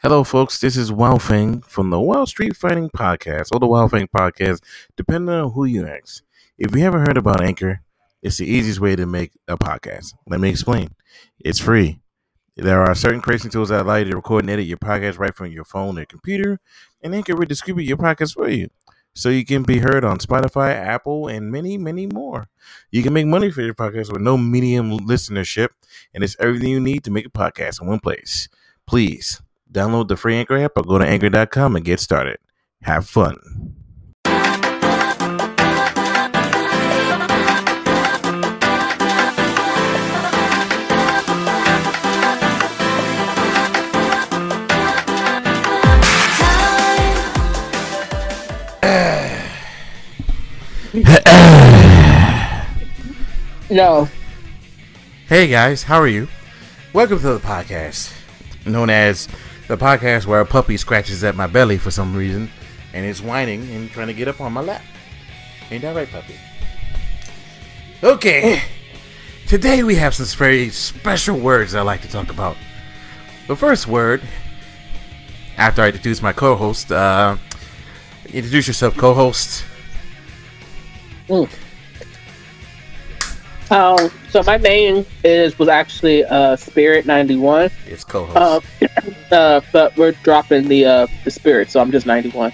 Hello, folks. This is Wow Feng from the Wild Street Fighting Podcast, or the Wild Feng Podcast, depending on who you ask. If you haven't heard about Anchor, it's the easiest way to make a podcast. Let me explain. It's free. There are certain creation tools that allow you to record and edit your podcast right from your phone or computer, and Anchor will distribute your podcast for you. So you can be heard on Spotify, Apple, and many, many more. You can make money for your podcast with no medium listenership, and it's everything you need to make a podcast in one place. Please download the free Anchor app or go to anchor.com and get started. Have fun. No. Hey guys, how are you? Welcome to the podcast, known as the podcast where a puppy scratches at my belly for some reason and is whining and trying to get up on my lap. Ain't that right, puppy? Okay, today we have some very special words I like to talk about. The first word, after I introduce my co-host, uh, introduce yourself, co-host. Mm. Um, so my name is was actually uh Spirit ninety one. It's co-host. Uh, uh, but we're dropping the uh the Spirit, so I'm just ninety one.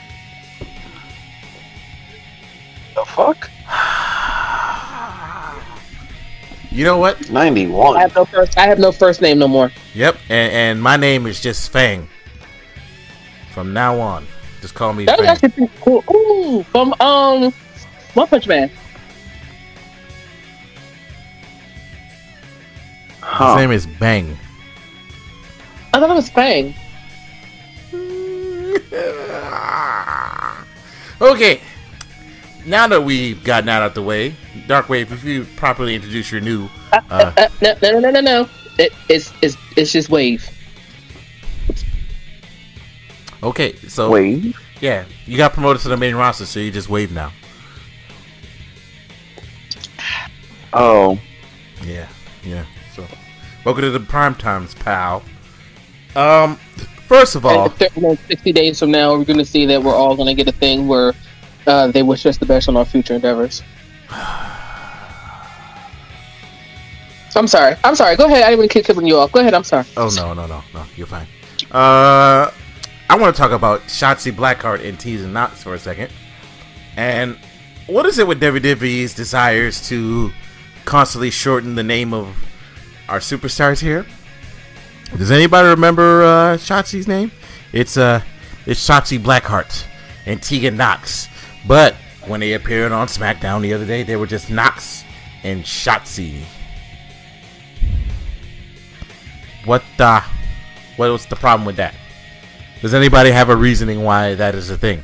The fuck? you know what? Ninety one. I 91. have no first. I have no first name no more. Yep, and, and my name is just Fang. From now on, just call me That's Fang. actually pretty cool. Ooh, from um, One Punch Man. His name is Bang. I thought it was Bang. okay, now that we've gotten that out of the way, Darkwave, if you properly introduce your new, uh, Uh, no, no, no, no, no, no. It, it's it's it's just Wave. okay, so Wait. yeah, you got promoted to the main roster, so you just wave now. Oh. Yeah, yeah. Welcome to the prime times, pal. Um, first of all, And sixty days from now, we're gonna see that we're all gonna get a thing where uh, they wish us the best on our future endeavors. I'm sorry. I'm sorry. Go ahead. I didn't even keep killing you off. Go ahead. I'm sorry. Oh no, no, no, no. You're fine. Uh, I want to talk about Shotzi Blackheart and and Nox for a second. And what is it with WWE's desires to constantly shorten the name of our superstars here? Does anybody remember uh, Shotzi's name? It's uh, it's Shotzi Blackheart and Tegan Nox. But when they appeared on SmackDown the other day, they were just Nox and Shotzi. What the? What was the problem with that? Does anybody have a reasoning why that is a thing?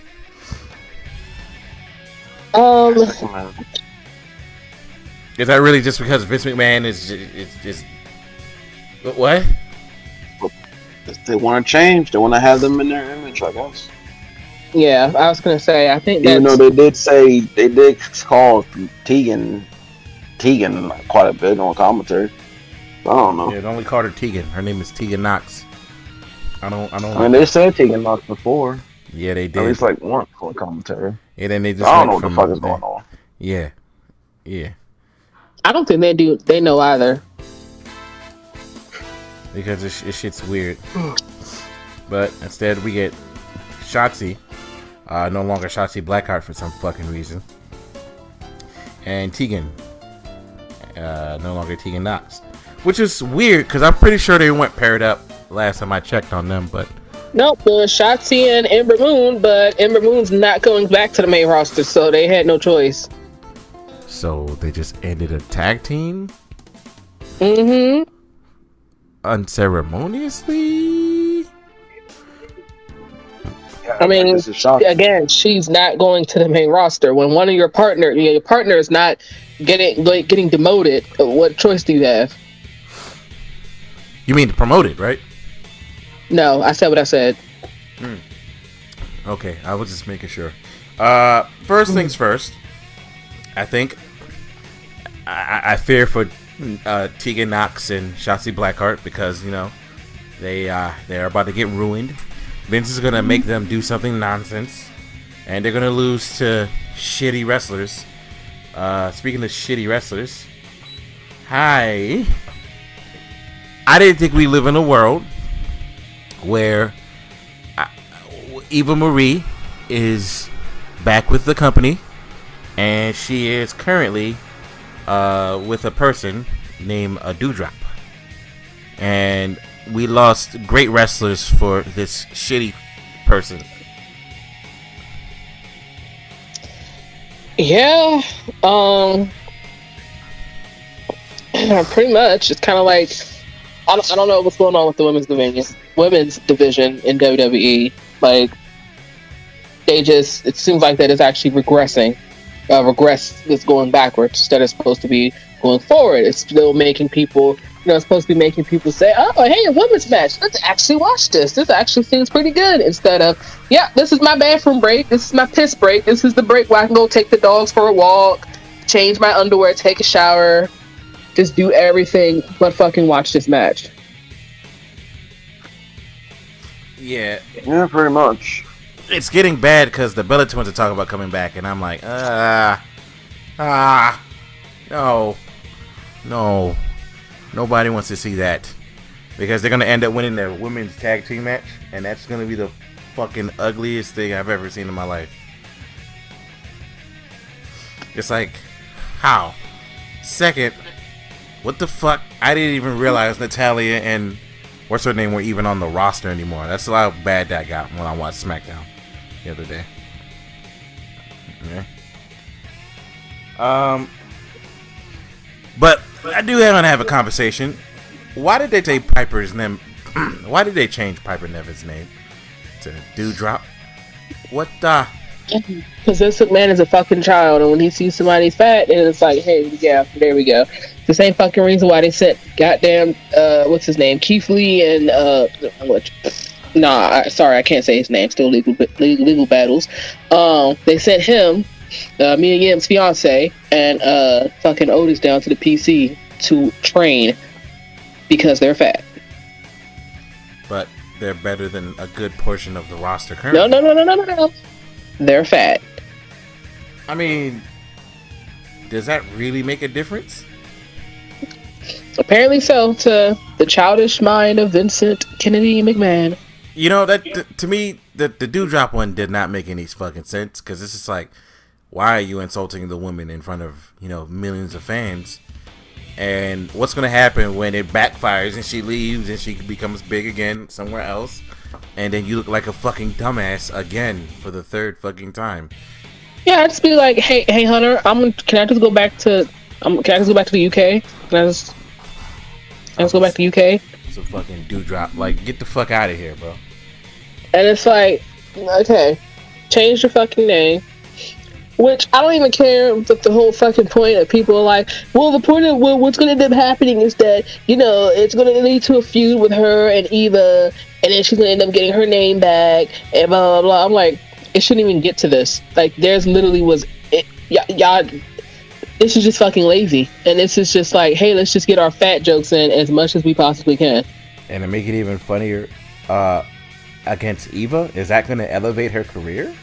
Um. Is that really just because Vince McMahon is ju- is just what? They want to change, they want to have them in their image, I guess. Yeah, I was gonna say. I think Even though they did say, they did call Tegan, Tegan quite a bit on commentary. I don't know. Yeah, only called her Tegan. Her name is Tegan Nox. I don't. I don't. I mean, they said Tegan Nox before. yeah, they did. At least like once on commentary. and then they just. I don't know what the fuck is going on. Yeah, yeah. I don't think they do. They know either. because this, this shit's weird. but instead, we get Shotzi, uh, no longer Shotzi Blackheart for some fucking reason, and Tegan, uh, no longer Tegan Nox, which is weird because I'm pretty sure they went paired up last time I checked on them, but Nope, it was Shotzi and Ember Moon, but Ember Moon's not going back to the main roster, so they had no choice. So they just ended a tag team Mm-hmm. unceremoniously. I mean, this is shocking. Again, she's not going to the main roster. When one of your partner, your partner is not getting like, getting demoted, what choice do you have? You mean promoted, right? No, I said what I said. Okay, I was just making sure. Uh, first things first. I think I, I- I fear for uh, Tegan Nox and Shotzi Blackheart because you know they uh, they're about to get ruined Vince is gonna make them do something nonsense, and they're gonna lose to shitty wrestlers. Uh, speaking of shitty wrestlers, hi. I didn't think we live in a world where uh, Eva Marie is back with the company, and she is currently uh, with a person named a Doudrop, And we lost great wrestlers for this shitty person. Yeah, um, pretty much. It's kind of like I don't, I don't know what's going on with the women's division, women's division in WWE. Like they just, it seems like that is actually regressing. Uh, regress is going backwards instead of supposed to be going forward. It's still making people, you know, it's supposed to be making people say, "Oh, hey, a women's match. Let's actually watch this. This actually seems pretty good." Instead of, "Yeah, this is my bathroom break. This is my piss break. This is the break where I can go take the dogs for a walk, change my underwear, take a shower, just do everything but fucking watch this match." Yeah, Yeah, pretty much. It's getting bad because the Bella Twins are talking about coming back, and I'm like, ah, ah, no, no, nobody wants to see that because they're gonna end up winning their women's tag team match, and that's gonna be the fucking ugliest thing I've ever seen in my life. It's like, how? Second, what the fuck? I didn't even realize Natalya and what's her name were even on the roster anymore. That's how bad that got when I watched SmackDown the other day. Yeah. Um, but I do want to have a conversation. Why did they take Piper's name? why did they change Piper Niven's name to Doudrop? What the? Because this man is a fucking child, and when he sees somebody's fat, and it's like, hey, yeah, there we go. It's the same fucking reason why they sent goddamn, uh, what's his name, Keith Lee, and uh, what? Nah, I, sorry, I can't say his name. Still legal, legal, legal battles. Um, they sent him, uh, Mia Yim's fiance, and uh, fucking Otis down to the PC to train because they're fat. But they're better than a good portion of the roster currently. No, no, no, no, no, no, no. They're fat. I mean, does that really make a difference? Apparently so to the childish mind of Vincent Kennedy McMahon. You know that th- to me, the the doudrop one did not make any fucking sense because it's just like, why are you insulting the woman in front of you know millions of fans? And what's gonna happen when it backfires and she leaves and she becomes big again somewhere else, and then you look like a fucking dumbass again for the third fucking time? Yeah, I'd just be like, hey, hey, Hunter, I'm. Can I just go back to? Um, can I just go back to the UK? Can I just? Can I just go back to the UK? A fucking doudrop. Like, get the fuck out of here, bro. And it's like, okay, change your fucking name. Which I don't even care. But the whole fucking point of people are like, well, the point of well, what's going to end up happening is that you know it's going to lead to a feud with her and Eva, and then she's going to end up getting her name back and blah blah blah. I'm like, it shouldn't even get to this. Like, there's literally was, it, y'all. This is just fucking lazy, and this is just like, hey, let's just get our fat jokes in as much as we possibly can. And to make it even funnier, uh, against Eva, is that gonna elevate her career?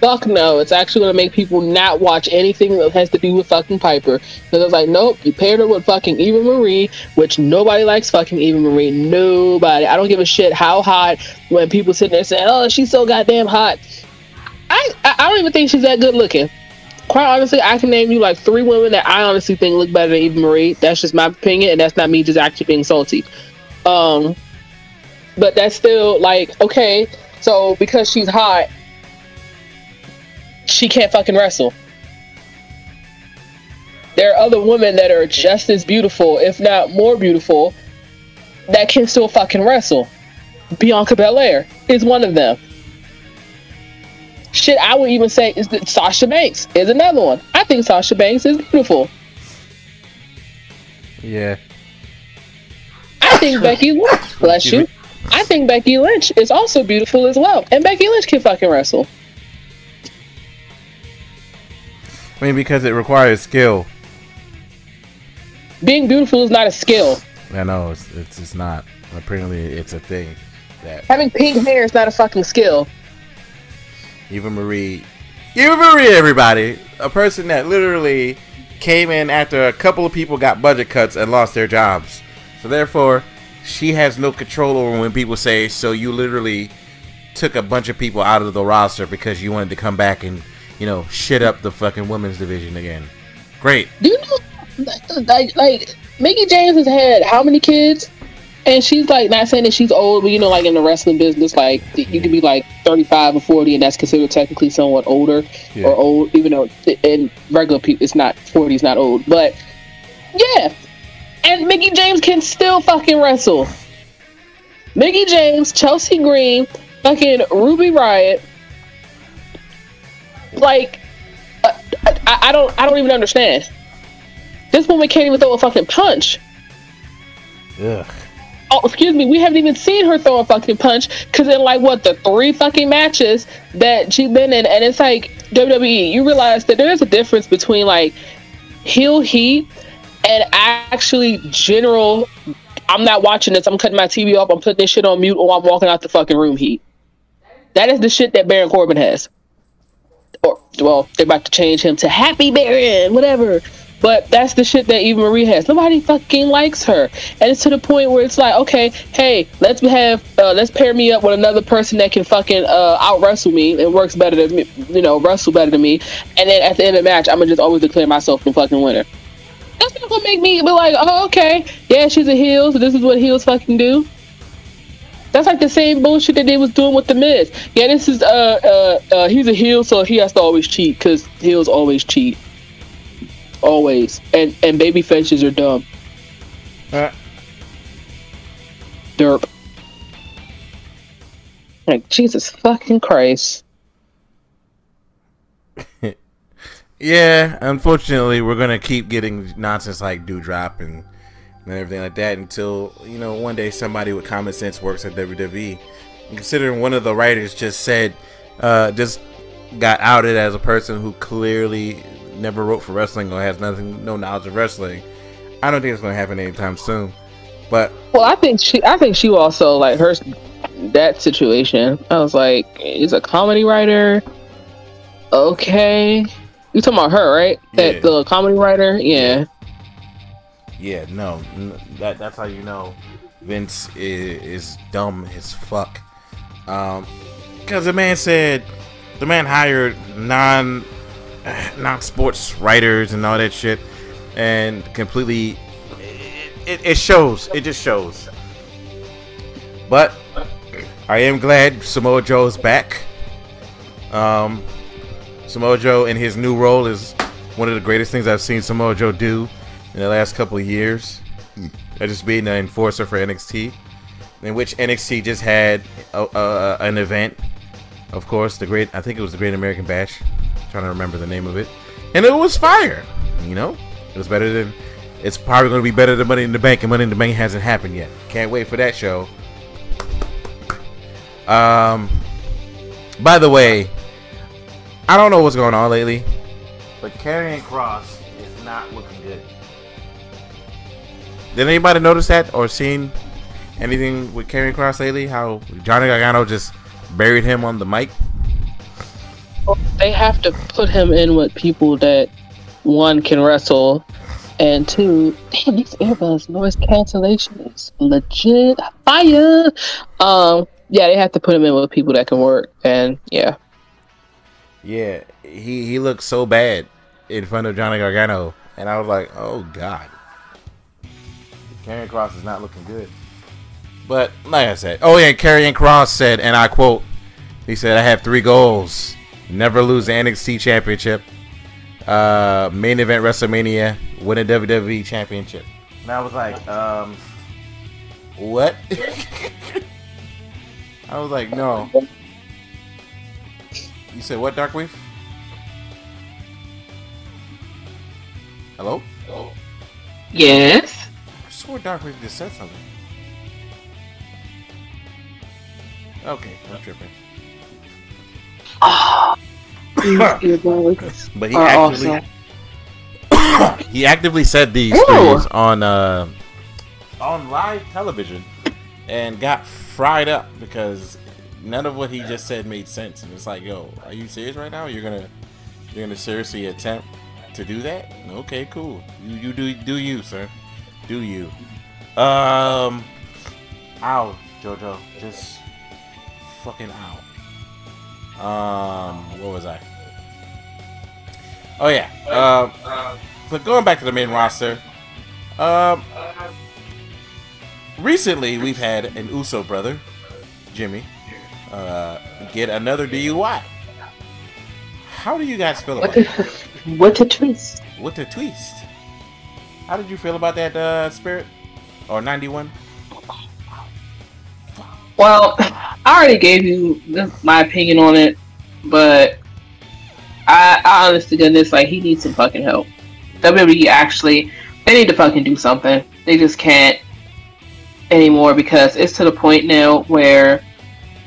Fuck no, it's actually gonna make people not watch anything that has to do with fucking Piper. Because it's like, nope, you paired her with fucking Eva Marie, which nobody likes fucking Eva Marie. Nobody. I don't give a shit how hot when people sit there saying, oh, she's so goddamn hot. I, I I don't even think she's that good looking. Quite honestly, I can name you like three women that I honestly think look better than Eva Marie. That's just my opinion, and that's not me just actually being salty. Um, but that's still like okay. So because she's hot, she can't fucking wrestle. There are other women that are just as beautiful, if not more beautiful, that can still fucking wrestle. Bianca Belair is one of them. Shit, I would even say is that Sasha Banks is another one. I think Sasha Banks is beautiful. Yeah. I think Becky Lynch, bless you. I think Becky Lynch is also beautiful as well. And Becky Lynch can fucking wrestle. I mean, because it requires skill. Being beautiful is not a skill. I know it's it's, it's not. Apparently, it's a thing. that Having pink hair is not a fucking skill. Eva Marie, Eva Marie, everybody, a person that literally came in after a couple of people got budget cuts and lost their jobs. So therefore, she has no control over when people say, "So you literally took a bunch of people out of the roster because you wanted to come back and you know shit up the fucking women's division again." Great. Do you know, like, like Mickie James has had how many kids? And she's like not saying that she's old, but you know, like in the wrestling business, like you can be like thirty-five or forty, and that's considered technically somewhat older Yeah. or old, even though in regular people it's not forty is not old. But yeah, and Mickie James can still fucking wrestle. Mickie James, Chelsea Green, fucking Ruby Riott, like uh, I, I don't, I don't even understand. This woman can't even throw a fucking punch. Ugh. Oh, excuse me, we haven't even seen her throw a fucking punch because in like what the three fucking matches that she's been in, and it's like WWE. You realize that there is a difference between like heel heat and actually general. I'm not watching this. I'm cutting my TV off. I'm putting this shit on mute, or I'm walking out the fucking room. Heat. That is the shit that Baron Corbin has. Or well, they're about to change him to Happy Baron, whatever. But that's the shit that Eva Marie has. Nobody fucking likes her, and it's to the point where it's like, okay, hey, let's have, uh, let's pair me up with another person that can fucking uh, out wrestle me and works better than me, you know, wrestle better than me. And then at the end of the match, I'm gonna just always declare myself the fucking winner. That's not gonna make me be like, oh, okay, yeah, she's a heel, so this is what heels fucking do. That's like the same bullshit that they was doing with the Miz. Yeah, this is uh uh, uh he's a heel, so he has to always cheat because heels always cheat, always. And and baby faces are dumb. Uh, Derp. Like Jesus fucking Christ. Yeah, unfortunately, we're gonna keep getting nonsense like Doudrop and, and everything like that until you know one day somebody with common sense works at WWE. And considering one of the writers just said, uh, just got outed as a person who clearly never wrote for wrestling or has nothing, no knowledge of wrestling. I don't think it's gonna happen anytime soon. But Well, I think she. I think she also like her that situation. I was like, he's a comedy writer. Okay, you talking about her, right? Yeah. That the comedy writer. Yeah. Yeah, no, that that's how you know Vince is, is dumb as fuck. Um, because the man said the man hired non non sports writers and all that shit, and completely it, it, it shows. It just shows. But I am glad Samoa Joe is back. Um, Samoa Joe in his new role is one of the greatest things I've seen Samoa Joe do in the last couple of years. Uh, Just being an enforcer for NXT, in which NXT just had a, a, an event. Of course, the great I think it was the Great American Bash. Trying to remember the name of it, and it was fire. You know, it was better than. It's probably going to be better than Money in the Bank, and Money in the Bank hasn't happened yet. Can't wait for that show. Um, by the way, I don't know what's going on lately, but Karrion Kross is not looking good. Did anybody notice that or seen anything with Karrion Kross lately? How Johnny Gargano just buried him on the mic? They have to put him in with people that one can wrestle, and two, damn these earbuds noise cancellation is legit fire. Um, yeah, they have to put him in with people that can work, and yeah. Yeah, he he looked so bad in front of Johnny Gargano, and I was like, oh god, Karrion Kross is not looking good. But like I said, oh yeah, Karrion Kross said, and I quote, he said, "I have three goals: never lose the NXT Championship, uh, main event WrestleMania, win a WWE Championship." And I was like, um, what? I was like, no. You said what, Darkweave? Hello? Yes. I swore Darkweave just said something. Okay, I'm tripping. These earbuds But he actually awesome. he actively said these Ew. things on uh, on live television and got fried up because none of what he just said made sense. And it's like, yo, are you serious right now? You're gonna you're gonna seriously attempt to do that? Okay, cool. You you do do you, sir. Do you. Um Ow, Jojo. Just fucking ow. Um what was I? Oh yeah. Um but going back to the main roster, um recently we've had an Uso brother, Jimmy, uh, get another DUI. How do you guys feel about What it? the, what a twist. What the twist? How did you feel about that, uh, Spirit? Or 91? Well, I already gave you my opinion on it, but I, I honestly goodness, like he needs some fucking help. WWE actually, they need to fucking do something. They just can't anymore because it's to the point now where,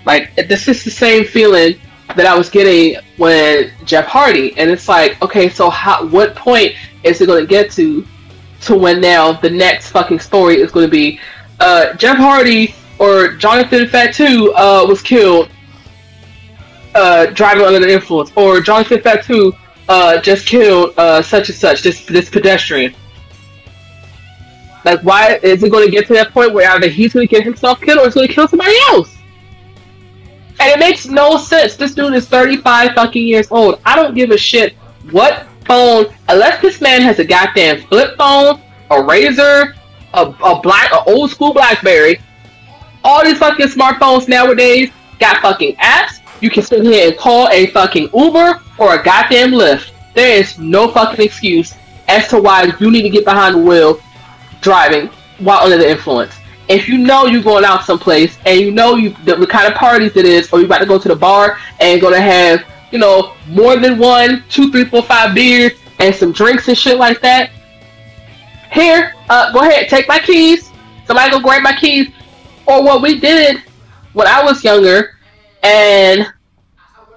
like, this is the same feeling that I was getting when Jeff Hardy, and it's like, okay, so how, what point is it going to get to, to when now the next fucking story is going to be, uh, Jeff Hardy or Jonathan Fatu uh, was killed uh, driving under the influence, or Jonathan Fatu uh, just killed uh, such and such, this this pedestrian. Like, why is it going to get to that point where either he's going to get himself killed or he's going to kill somebody else? And it makes no sense. This dude is 35 fucking years old. I don't give a shit what phone, unless this man has a goddamn flip phone, a razor, a, a black, a old school BlackBerry. All these fucking smartphones nowadays got fucking apps. You can sit here and call a fucking Uber or a goddamn Lyft. There is no fucking excuse as to why you need to get behind the wheel driving while under the influence. If you know you're going out someplace and you know you the, the kind of parties it is, or you're about to go to the bar and gonna have, you know, more than one, two, three, four, five beers and some drinks and shit like that. Here, uh, go ahead, take my keys. Somebody go grab my keys. Or what we did when I was younger, and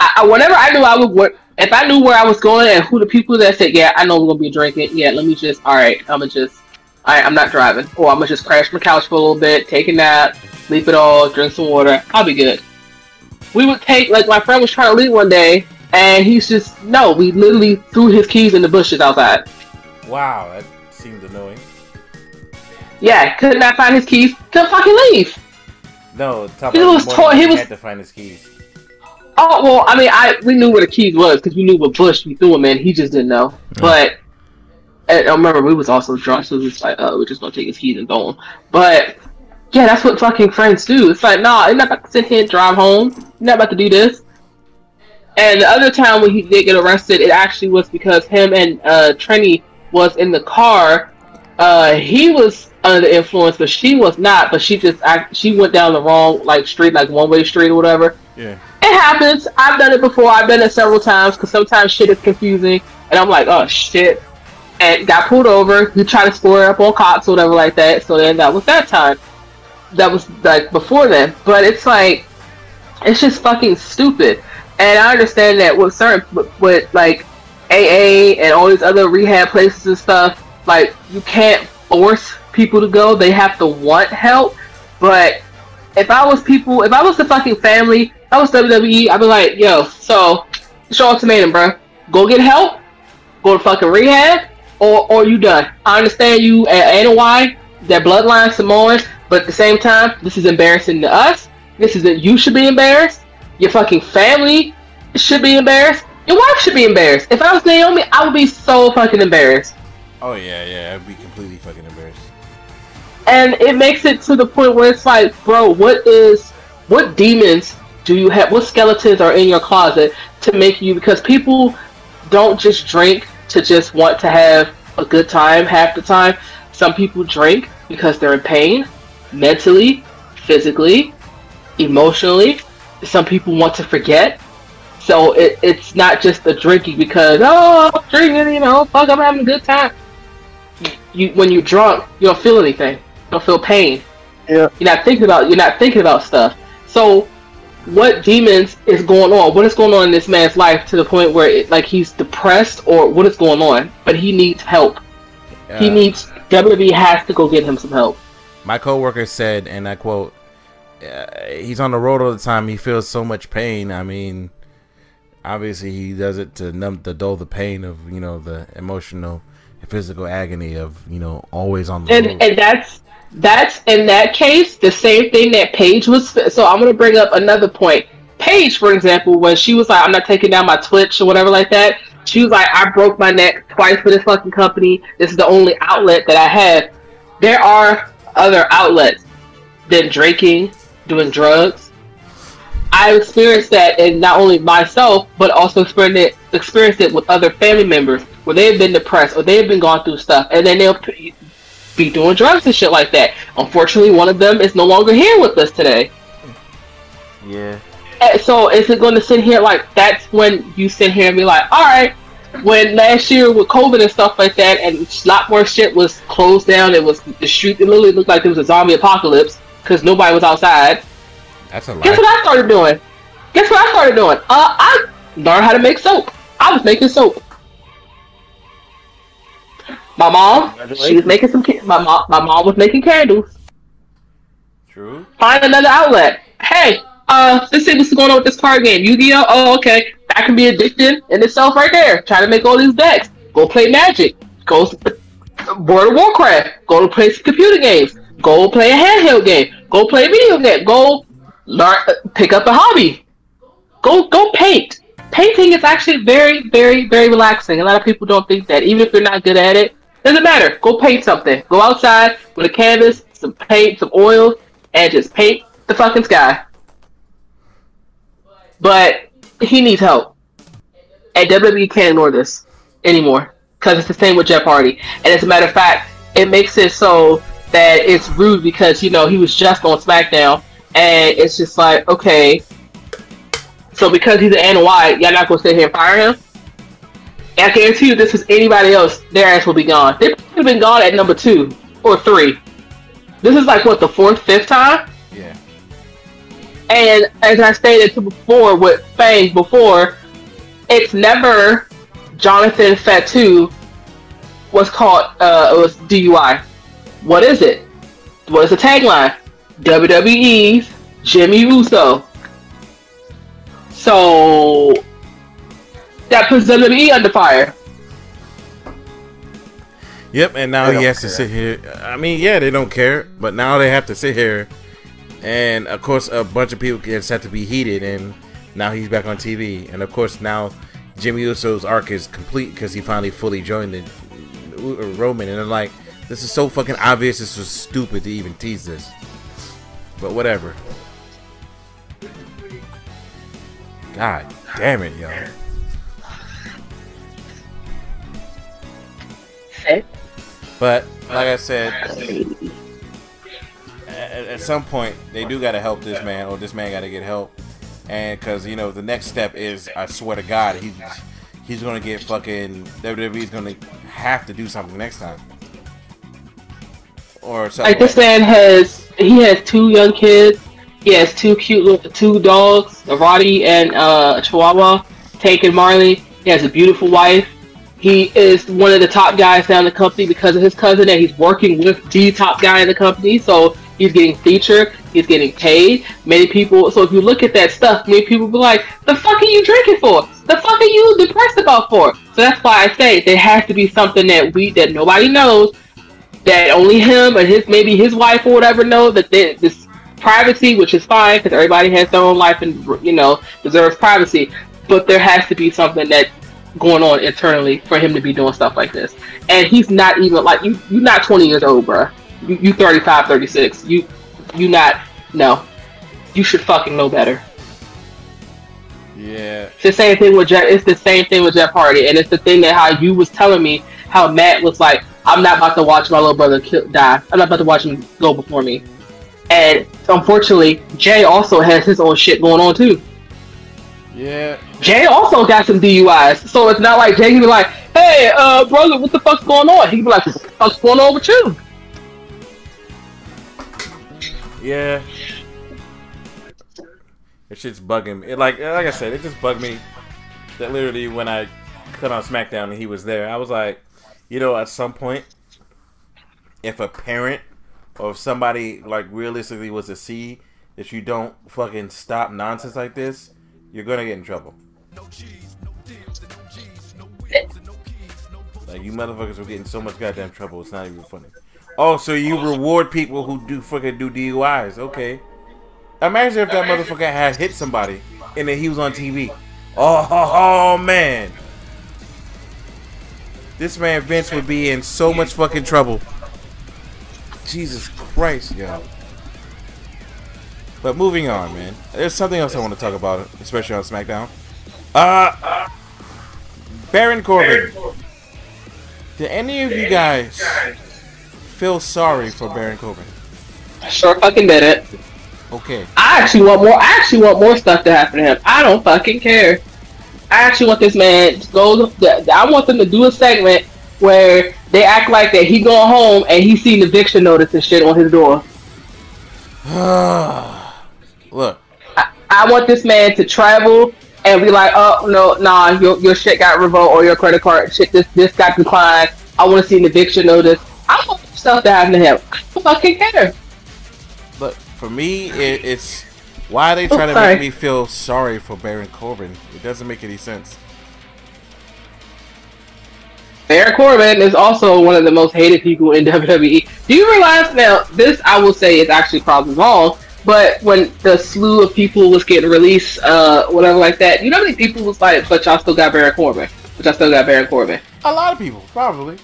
I, whenever I knew I would work, if I knew where I was going and who the people that said, yeah, I know we're gonna be drinking, yeah, let me just, all right, I'm gonna just, all right, I'm not driving, or I'm gonna just crash my couch for a little bit, take a nap, sleep it all, drink some water, I'll be good. We would take, like, my friend was trying to leave one day, and he's just, no, we literally threw his keys in the bushes outside. Wow, that seemed annoying. Yeah, could not find his keys, couldn't fucking leave. No, top He was more told- he he was- had to find his keys. Oh well, I mean, I we knew where the keys was because we knew what bush we threw him in. He just didn't know. But and I remember we was also drunk, so it was like, oh, we're just gonna take his keys and go on. But yeah, that's what fucking friends do. It's like, nah, you're not about to sit here and drive home. You're not about to do this. And the other time when he did get arrested, it actually was because him and uh, Trini was in the car. Uh, he was under the influence, but she was not. But she just act, she went down the wrong like street, like one way street or whatever. Yeah. It happens. I've done it before. I've done it several times because sometimes shit is confusing, and I'm like, oh shit, and got pulled over. You try to square up on cops or whatever like that. So then that was that time. That was like before then. But it's like, it's just fucking stupid. And I understand that with certain, with, with like AA and all these other rehab places and stuff, like you can't force people to go. They have to want help. But if I was people, if I was the fucking family, if I was WWE, I'd be like, yo, so show ultimatum, bro. Go get help, go to fucking rehab, or or you done. I understand you and Anoa'i, that bloodline Samoan, but at the same time, this is embarrassing to us. This is that you should be embarrassed. Your fucking family should be embarrassed. Your wife should be embarrassed. If I was Naomi, I would be so fucking embarrassed. Oh yeah, yeah, I'd be completely fucking embarrassed. and it makes it to the point where it's like, bro, what is what demons do you have? What skeletons are in your closet to make you? Because people don't just drink to just want to have a good time half the time. Some people drink because they're in pain, mentally, physically, emotionally. Some people want to forget. So it, it's not just the drinking because oh I'm drinking, you know, fuck I'm having a good time. You when you're drunk, you don't feel anything. You don't feel pain. Yeah. You're not thinking about you're not thinking about stuff. So what demons is going on? What is going on in this man's life to the point where it, like he's depressed or what is going on? But he needs help. he Uh, needs WWE has to go get him some help. My coworker said, and I quote, uh, he's on the road all the time. He feels so much pain. I mean, obviously he does it to numb to dull the pain of you know the emotional and physical agony of you know always on the and road. and that's that's in that case the same thing that Paige was. So I'm gonna bring up another point. Paige, for example, when she was like, "I'm not taking down my Twitch" or whatever like that, she was like, "I broke my neck twice for this fucking company. This is the only outlet that I have." There are other outlets than drinking, doing drugs. I experienced that and not only myself, but also experienced it, experienced it with other family members where they've been depressed or they've been going through stuff, and then they'll p- be doing drugs and shit like that. Unfortunately, one of them is no longer here with us today. Yeah. And so is it going to sit here like that's when you sit here and be like, all right, when last year with COVID and stuff like that, and a lot more shit was closed down. It was the street. It literally looked like there was a zombie apocalypse because nobody was outside. That's a Guess what I started doing? Guess what I started doing? Uh, I learned how to make soap. I was making soap. My mom, she was making some. My mom, my mom was making candles. True. Find another outlet. Hey, uh, let's see what's going on with this card game. Yu-Gi-Oh. Oh, okay. That can be addiction in itself, right there. Try to make all these decks. Go play Magic. Go World of Warcraft. Go to play some computer games. Go play a handheld game. Go play a video game. Go learn. Pick up a hobby. Go go paint. Painting is actually very, very, very relaxing. A lot of people don't think that. Even if you're not good at it, doesn't matter. Go paint something. Go outside with a canvas, some paint, some oil, and just paint the fucking sky. But he needs help. And WWE can't ignore this anymore. Because it's the same with Jeff Hardy. And as a matter of fact, it makes it so that it's rude because, you know, he was just on SmackDown. And it's just like, okay. So because he's an NY, y'all not going to sit here and fire him? I guarantee you, this is anybody else, their ass will be gone. They could have been gone at number two or three. This is like, what, the fourth, fifth time? Yeah. And as I stated before with Fang before, it's never Jonathan Fatu was caught uh was DUI. What is it? What is the tagline? WWE's Jimmy Uso. So that puts WWE under fire. Yep, and now he don't has to sit here. I mean, yeah, they don't care, but now they have to sit here, and of course, a bunch of people get set to be heated, and now he's back on TV, and of course, now Jimmy Uso's arc is complete because he finally fully joined the uh, Roman, and I'm like, this is so fucking obvious. This was stupid to even tease this, but whatever. God damn it, yo. Okay. But like I said, at, at some point they do got to help this man, or this man got to get help. And because you know the next step is, I swear to God, he's he's gonna get fucking WWE's gonna have to do something next time, or something. Like this man has he has two young kids. He has two cute little two dogs, a Roddy and uh, a Chihuahua, Tank and Marley. He has a beautiful wife. He is one of the top guys down the company because of his cousin, and he's working with the top guy in the company. So he's getting featured, he's getting paid. Many people. So if you look at that stuff, many people be like, "The fuck are you drinking for? The fuck are you depressed about for?" So that's why I say there has to be something that we that nobody knows that only him and his maybe his wife or whatever know that they, this privacy, which is fine because everybody has their own life and you know deserves privacy. But there has to be something that going on internally for him to be doing stuff like this. And he's not even like you. You're not 20 years old, bruh. You, you 35, 36. You you not no. You should fucking know better. yeah, It's the same thing with Jeff. It's the same thing with Jeff Hardy, and it's the thing that how you was telling me how Matt was like, "I'm not about to watch my little brother kill, die. I'm not about to watch him go before me." And unfortunately, Jay also has his own shit going on too. Yeah, Jay also got some DUIs, so it's not like Jay can be like, "Hey, uh, brother, what the fuck's going on?" He can be like, "What the fuck's going on with you?" yeah. It shit's bugging me. It, like like I said, it just bugged me that literally when I cut on SmackDown and he was there, I was like, you know, at some point, if a parent or if somebody like realistically was to see that you don't fucking stop nonsense like this, you're gonna get in trouble. Eh. Like you motherfuckers were getting so much goddamn trouble, it's not even funny. Oh, so you reward people who do fucking do DUIs? Okay. Imagine if that motherfucker had hit somebody and then he was on TV. Oh, oh, man. This man Vince would be in so much fucking trouble. Jesus Christ, yo. But moving on, man. There's something else I want to talk about, especially on SmackDown. Uh, Baron Corbin. Did any of you guys feel sorry for Baron Corbin? Sure fucking did it. Okay. I actually want more. I actually want more stuff to happen to him. I don't fucking care. I actually want this man to go. I want them to do a segment where they act like that he going home and he seen eviction notice and shit on his door. Look, I, I want this man to travel and be like, oh no, nah, your, your shit got revoked or your credit card shit this this got declined. I want to see an eviction notice. I want stuff to happen to him. I don't fucking care. But for me, it, it's why are they trying Oh, to make me feel sorry for Baron Corbin? It doesn't make any sense. Baron Corbin is also one of the most hated people in WWE. Do you realize now? This I will say is actually probably wrong, but when the slew of people was getting released, uh, whatever like that, you know how many people was like, "But y'all still got Baron Corbin," but y'all still got Baron Corbin. A lot of people, probably.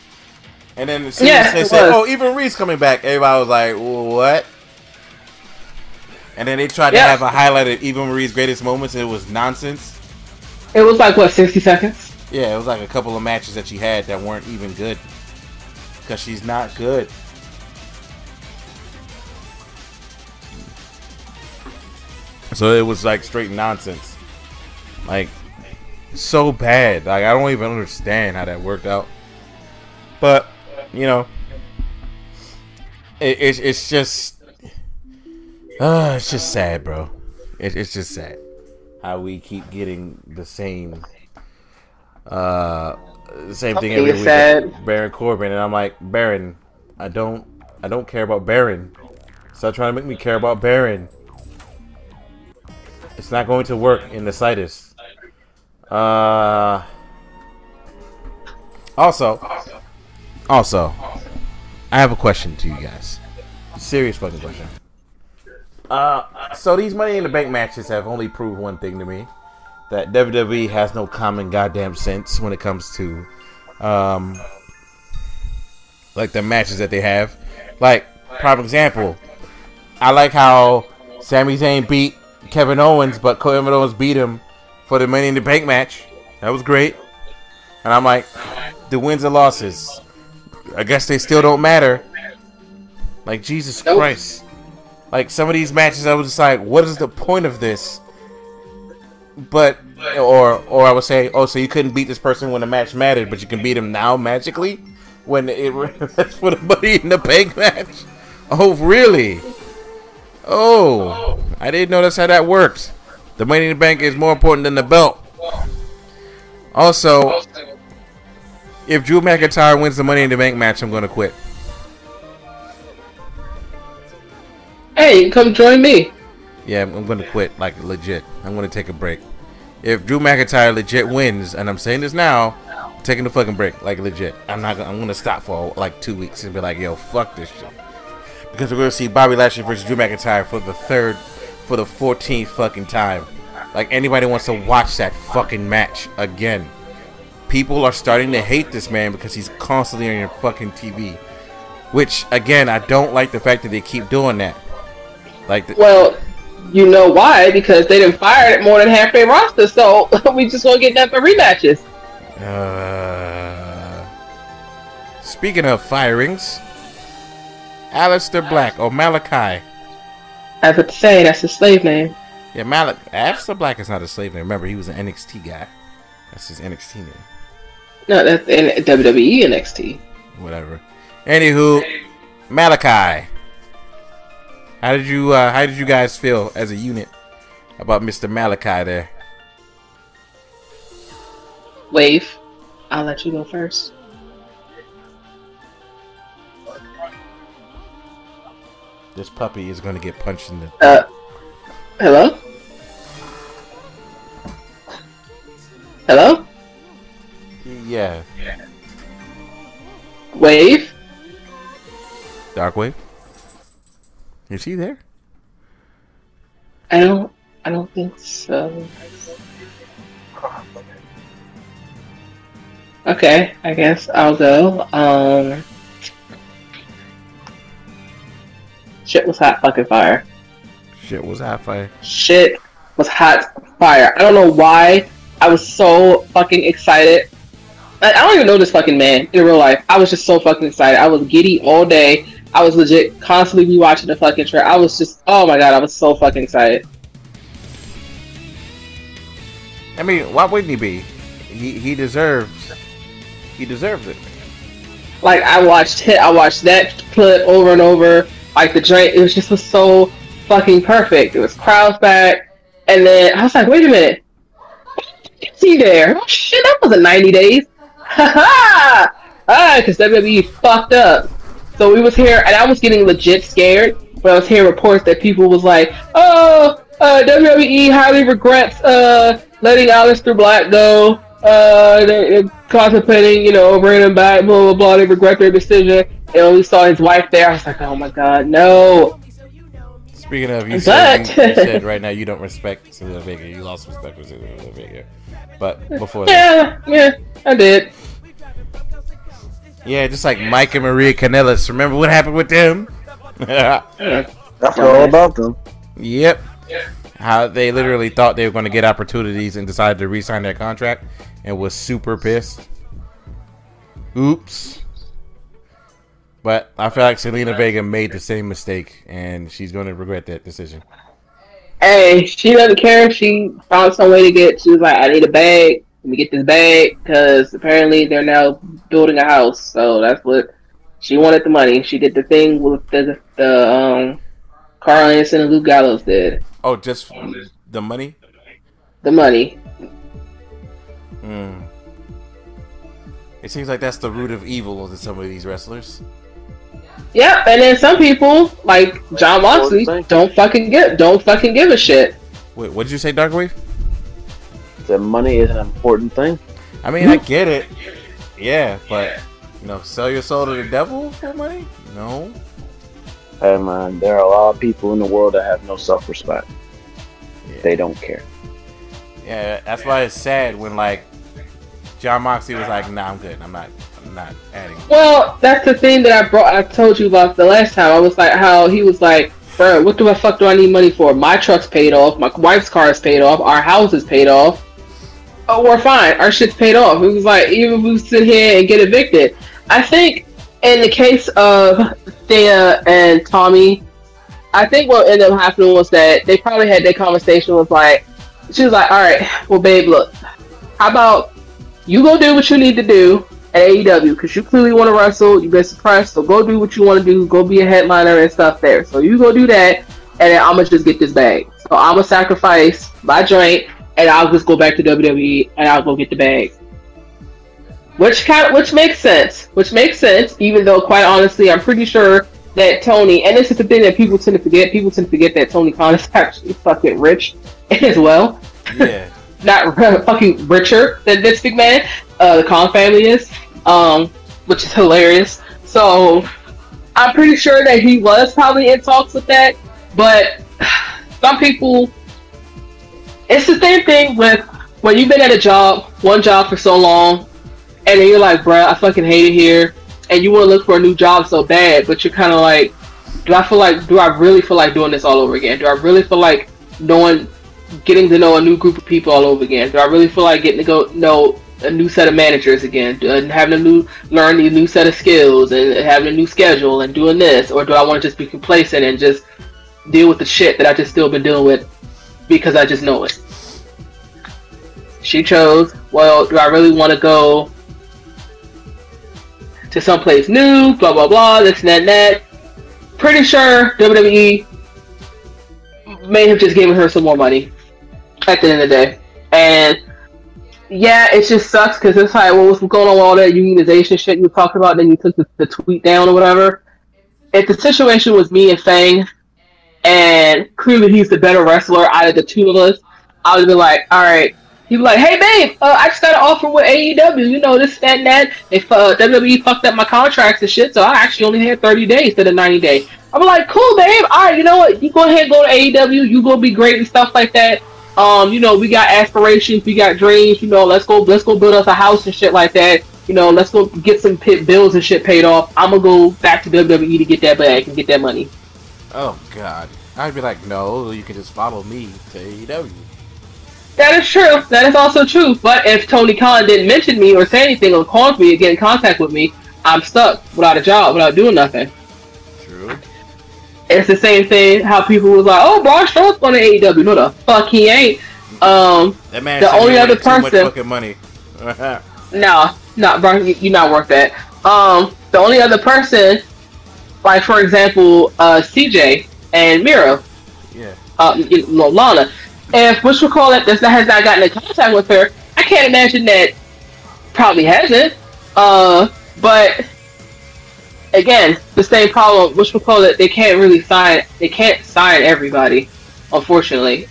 And then as Yeah, they said, was. "Oh, even Reese coming back," everybody was like, "What?" And then they tried to have a highlight of Eva Marie's greatest moments, and it was nonsense. It was like what sixty seconds. Yeah, it was like a couple of matches that she had that weren't even good. Because she's not good. So it was like straight nonsense. Like, so bad. Like, I don't even understand how that worked out. But, you know, it, it's it's just. Uh, it's just sad, bro. It, it's just sad how we keep getting the same uh same thing every week sad. Baron Corbin and I'm like Baron I don't I don't care about Baron stop trying to make me care about Baron it's not going to work in the slightest. Uh also also I have a question to you guys. Serious fucking question. Uh, so these Money in the Bank matches have only proved one thing to me: that WWE has no common goddamn sense when it comes to, um, like the matches that they have. Like, prime example, I like how Sami Zayn beat Kevin Owens, but Kevin Owens beat him for the Money in the Bank match. That was great. And I'm like, the wins and losses, I guess they still don't matter. Like Jesus Nope. Christ. Like some of these matches, I was just like, what is the point of this? But or or I would say, oh, so you couldn't beat this person when the match mattered, but you can beat him now magically when it that's for the money in the bank match. Oh, really? Oh, I didn't know that's how that works. The money in the bank is more important than the belt. Also, if Drew McIntyre wins the Money in the Bank match, I'm gonna quit. Hey, come join me. Yeah, I'm I'm gonna quit, like legit. I'm gonna take a break. If Drew McIntyre legit wins, and I'm saying this now, I'm taking the fucking break, like legit. I'm not. Gonna, I'm gonna stop for like two weeks and be like, yo, fuck this shit, because we're gonna see Bobby Lashley versus Drew McIntyre for the third, for the 14th fucking time. Like anybody wants to watch that fucking match again. People are starting to hate this man because he's constantly on your fucking TV. Which again, I don't like the fact that they keep doing that. Like, the, Well, you know why? Because they didn't fire it more than half their roster, so we just gonna get for rematches. Uh, speaking of firings, Aleister Black or Malakai. I was to say that's a slave name. Yeah, Malak. Aleister Black is not a slave name. Remember, he was an NXT guy. That's his NXT name. No, that's in WWE NXT. Whatever. Anywho, Malakai. How did you uh, How did you guys feel as a unit about Mr. Malakai there? Wave. I'll let you go first. This puppy is going to get punched in the. Uh, Hello? Hello? Yeah. Wave? Dark Wave? Is he there? I don't. I don't think so. Okay, I guess I'll go. Um, shit was hot fucking fire. Shit was hot fire. Shit was hot fire. I don't know why I was so fucking excited. I, I don't even know this fucking man in real life. I was just so fucking excited. I was giddy all day. I was legit constantly rewatching the fucking trailer. I was just, oh my god, I was so fucking excited. I mean, why wouldn't he be? He he deserves. He deserves it. Like I watched it, I watched that clip over and over. Like the drink, it was just was so fucking perfect. It was crowds back, and then I was like, wait a minute, is he there? Oh shit, that wasn't ninety days. Ha ha! Ah, because WWE fucked up. So we was here, and I was getting legit scared. But I was hearing reports that people was like, "Oh, uh, WWE highly regrets uh, letting Aleister Black go. Uh, they're, they're contemplating, you know, bringing him back. Blah blah blah. They regret their decision." And when we saw his wife there. I was like, "Oh my god, no!" Speaking of, you But- said, you, you said right now you don't respect Zelina Vega. You lost respect for Zelina Vega. But before that, Yeah, yeah, I did. yeah, just like Mike and Maria Kanellis. Remember what happened with them? I feel all about them. Yep. How they literally thought they were going to get opportunities and decided to re-sign their contract and was super pissed. Oops. But I feel like Zelina Vega made the same mistake and she's going to regret that decision. Hey, she doesn't care. She found some way to get. She was like, "I need a bag. Let me get this bag," because apparently they're now building a house. So that's what she wanted the money. She did the thing with the the um Karl Anderson and Luke Gallows did Oh, just the money? the money. Mm. It seems like that's the root of evil to some of these wrestlers. Yep, and then some people like Jon Moxley don't fucking give don't fucking give a shit. Wait, what did you say, Darkwave? The money is an important thing. I mean, I hmm? get it. Yeah, but you know, sell your soul to the devil for money? No. Hey man, there are a lot of people in the world that have no self-respect. Yeah. They don't care. Yeah, that's why it's sad when like Jon Moxley was like, "Nah, I'm good. I'm not. Not adding." Well, that's the thing that I brought. I told you about the last time. I was like, how he was like, bro, what the fuck do I need money for? My truck's paid off. My wife's car is paid off. Our house is paid off. Oh, we're fine. Our shit's paid off. It was like, even if we sit here and get evicted. I think in the case of Thea and Tommy, I think what ended up happening was that they probably had their conversation was like, she was like, all right, well, babe, look, how about you go do what you need to do at AEW because you clearly want to wrestle. You've been suppressed, so go do what you want to do. Go be a headliner and stuff there. So you go do that, and then I'm gonna just get this bag. So I'm gonna sacrifice my joint, and I'll just go back to WWE and I'll go get the bag. Which kind, which makes sense. Which makes sense, even though quite honestly, I'm pretty sure that Tony, and this is the thing that people tend to forget. People tend to forget that Tony Khan is actually fucking rich as well Yeah. not fucking richer than Vince McMahon. Uh, the Khan family is, um, which is hilarious. So I'm pretty sure that he was probably in talks with that. But some people, it's the same thing with when you've been at a job, one job for so long, and then you're like, bruh, I fucking hate it here, and you want to look for a new job so bad, but you're kind of like, do I feel like, do I really feel like doing this all over again? Do I really feel like knowing getting to know a new group of people all over again? Do I really feel like getting to go know a new set of managers again, and having a new learn a new set of skills and having a new schedule and doing this, or do I want to just be complacent and just deal with the shit that I just still been dealing with because I just know it? She chose. Well, do I really want to go to someplace new? Blah blah blah. This and that and that. Pretty sure WWE may have just given her some more money at the end of the day. And yeah, it just sucks because it's like, well, what's going on with all that unionization shit you talked about? Then you took the, the tweet down or whatever. If the situation was me and Fang, and clearly he's the better wrestler out of the two of us, I would be like, all right. He'd be like, hey babe, uh, I just got an offer with AEW. You know this, that, and that. They uh, WWE fucked up my contracts and shit, so I actually only had 30 days instead of 90 days. I'm like, cool, babe. All right, you know what? You go ahead and go to AEW. You go be great and stuff like that. Um, you know, we got aspirations, we got dreams. You know, let's go, let's go build us a house and shit like that. You know, let's go get some pit bills and shit paid off. I'm gonna go back to WWE to get that bag and get that money. Oh God, I'd be like, no, you can just follow me to AEW. That is true. That is also true. But if Tony Khan didn't mention me or say anything or call me or get in contact with me, I'm stuck without a job, without doing nothing. It's the same thing. How people was like, "Oh, Braun Strowman's going to AEW." No, the fuck he ain't. Um, That man. The only other too much person- fucking money. no, not Braun. you- You're not worth that. Um, the only other person, like for example, uh, CJ and Miro, yeah. uh, Lana. If which we call it does not has not gotten in contact with her, I can't imagine that probably hasn't. Uh, but again, the same problem. Which we call it, they can't really sign. They can't sign everybody, unfortunately.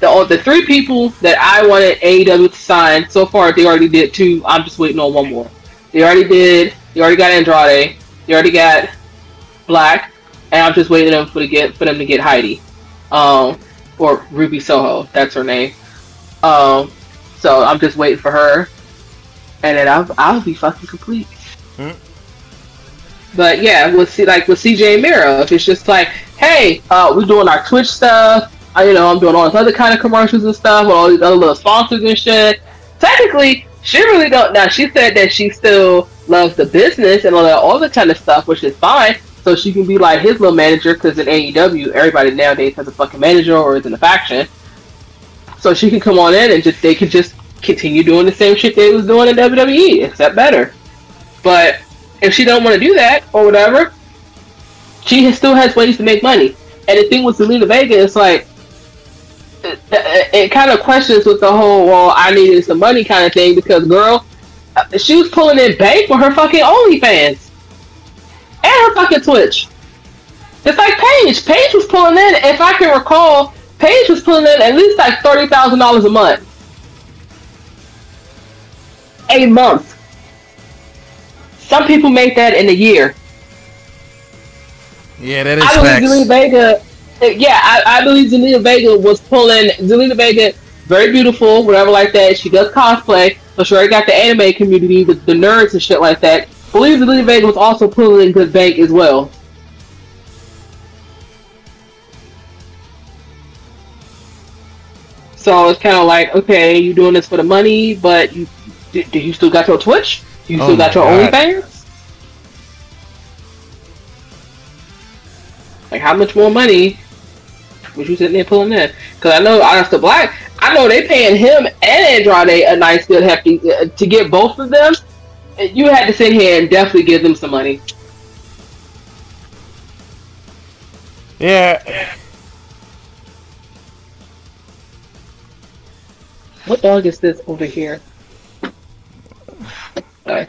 The the three people that I wanted AEW to sign so far, they already did two. I'm just waiting on one more. They already did. They already got Andrade. They already got Black, and I'm just waiting them for to get for them to get Heidi, um, or Ruby Soho. That's her name. Um, so I'm just waiting for her, and then I'll I'll be fucking complete. Hmm. But yeah, with see like with CJ and Miro, if it's just like, hey, uh, we're doing our Twitch stuff. I, you know, I'm doing all this other kind of commercials and stuff with all these other little sponsors and shit. Technically, she really don't. Now she said that she still loves the business and all that all the kind of stuff, which is fine. So she can be like his little manager because in AEW, everybody nowadays has a fucking manager or is in a faction. So she can come on in and just they could just continue doing the same shit they was doing in WWE, except better. But if she don't want to do that or whatever, she still has ways to make money. And the thing with Zelina Vega is like, it, it, it kind of questions with the whole "well, I needed some money" kind of thing because girl, she was pulling in bank for her fucking OnlyFans and her fucking Twitch. It's like Paige. Paige was pulling in, if I can recall, Paige was pulling in at least like thirty thousand dollars a month. A month. Some people make that in a year. Yeah, that is I believe Zelina. Vega. Yeah, I, I believe Zelina Vega was pulling Zelina Vega, very beautiful, whatever like that. She does cosplay, so she already got the anime community, the, the nerds and shit like that. I believe Zelina Vega was also pulling in good bank as well. So it's kind of like, okay, you doing this for the money, but you do, do you still got your Twitch? You Oh still got your God. OnlyFans? Like, how much more money was you sitting there pulling in? Because I know Honest the Black, I know they paying him and Andrade a nice good hefty uh, to get both of them. You had to sit here and definitely give them some money. Yeah. What dog is this over here? Hi.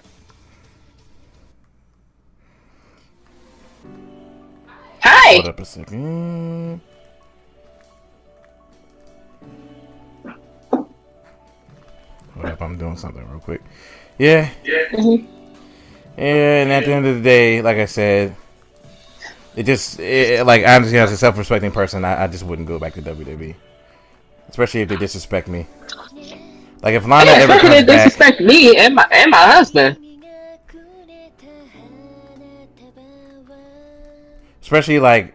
Hold up a second. Hold up, I'm doing something real quick. Yeah, Mhm. and at the end of the day, like I said, it just it, like honestly, as a self-respecting person, I, I just wouldn't go back to WWE, especially if they disrespect me. Like if Lana Yeah, ever especially comes they back, disrespect me and my and my husband. especially like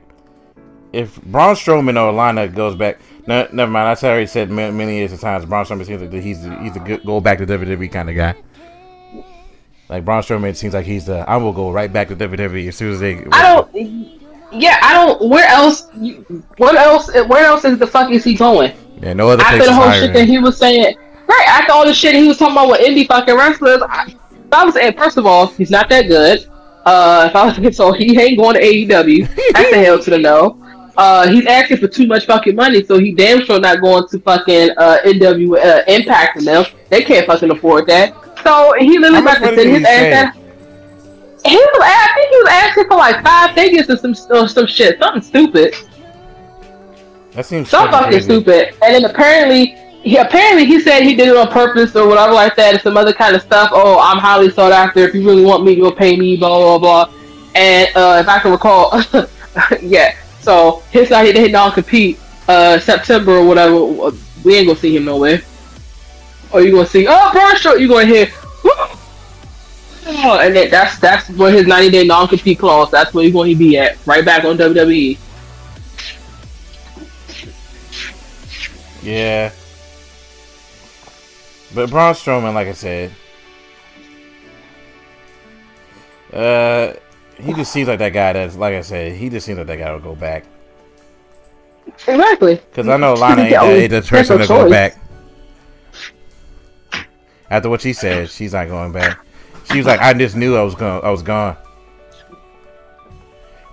if Braun Strowman or Lana goes back. No, never mind. I already said ma- many years of times. Braun Strowman seems like he's the, he's a good go back to WWE kind of guy. Like Braun Strowman seems like he's the I will go right back to WWE as soon as they. I don't. Yeah, I don't. Where else? What else? Where else is the fuck is he going? Yeah, no other After the whole shit that he was saying, right? After all the shit he was talking about with indie fucking wrestlers, I, I was saying, first of all, he's not that good. Uh, if I was so he ain't going to AEW. That's the hell to the no. Uh, he's asking for too much fucking money, so he damn sure not going to fucking uh, NW uh, Impact and them. They can't fucking afford that. So he literally about to send his ass down. He was, I think he was asking for like five figures or some or some shit, something stupid. That seems So fucking fucking crazy. stupid. And then apparently, he apparently he said he did it on purpose or whatever like that, and some other kind of stuff. Oh, I'm highly sought after. If you really want me, you'll pay me. Blah blah blah. And uh, if I can recall, yeah. So his side he didn't non compete uh, September or whatever. We ain't gonna see him nowhere. Or you gonna see? Oh, Braun Strowman. You gonna hear? Oh, and that's that's where his 90 day non compete clause. That's where he's going to be at. Right back on. WWE. Yeah. But Braun Strowman, like I said, uh, he just seems like that guy. That's like I said, he just seems like that guy will go back. Exactly. Because I know Lana ain't, the- ain't the person to go back. After what she said, she's not going back. She was like, "I just knew I was going. I was gone."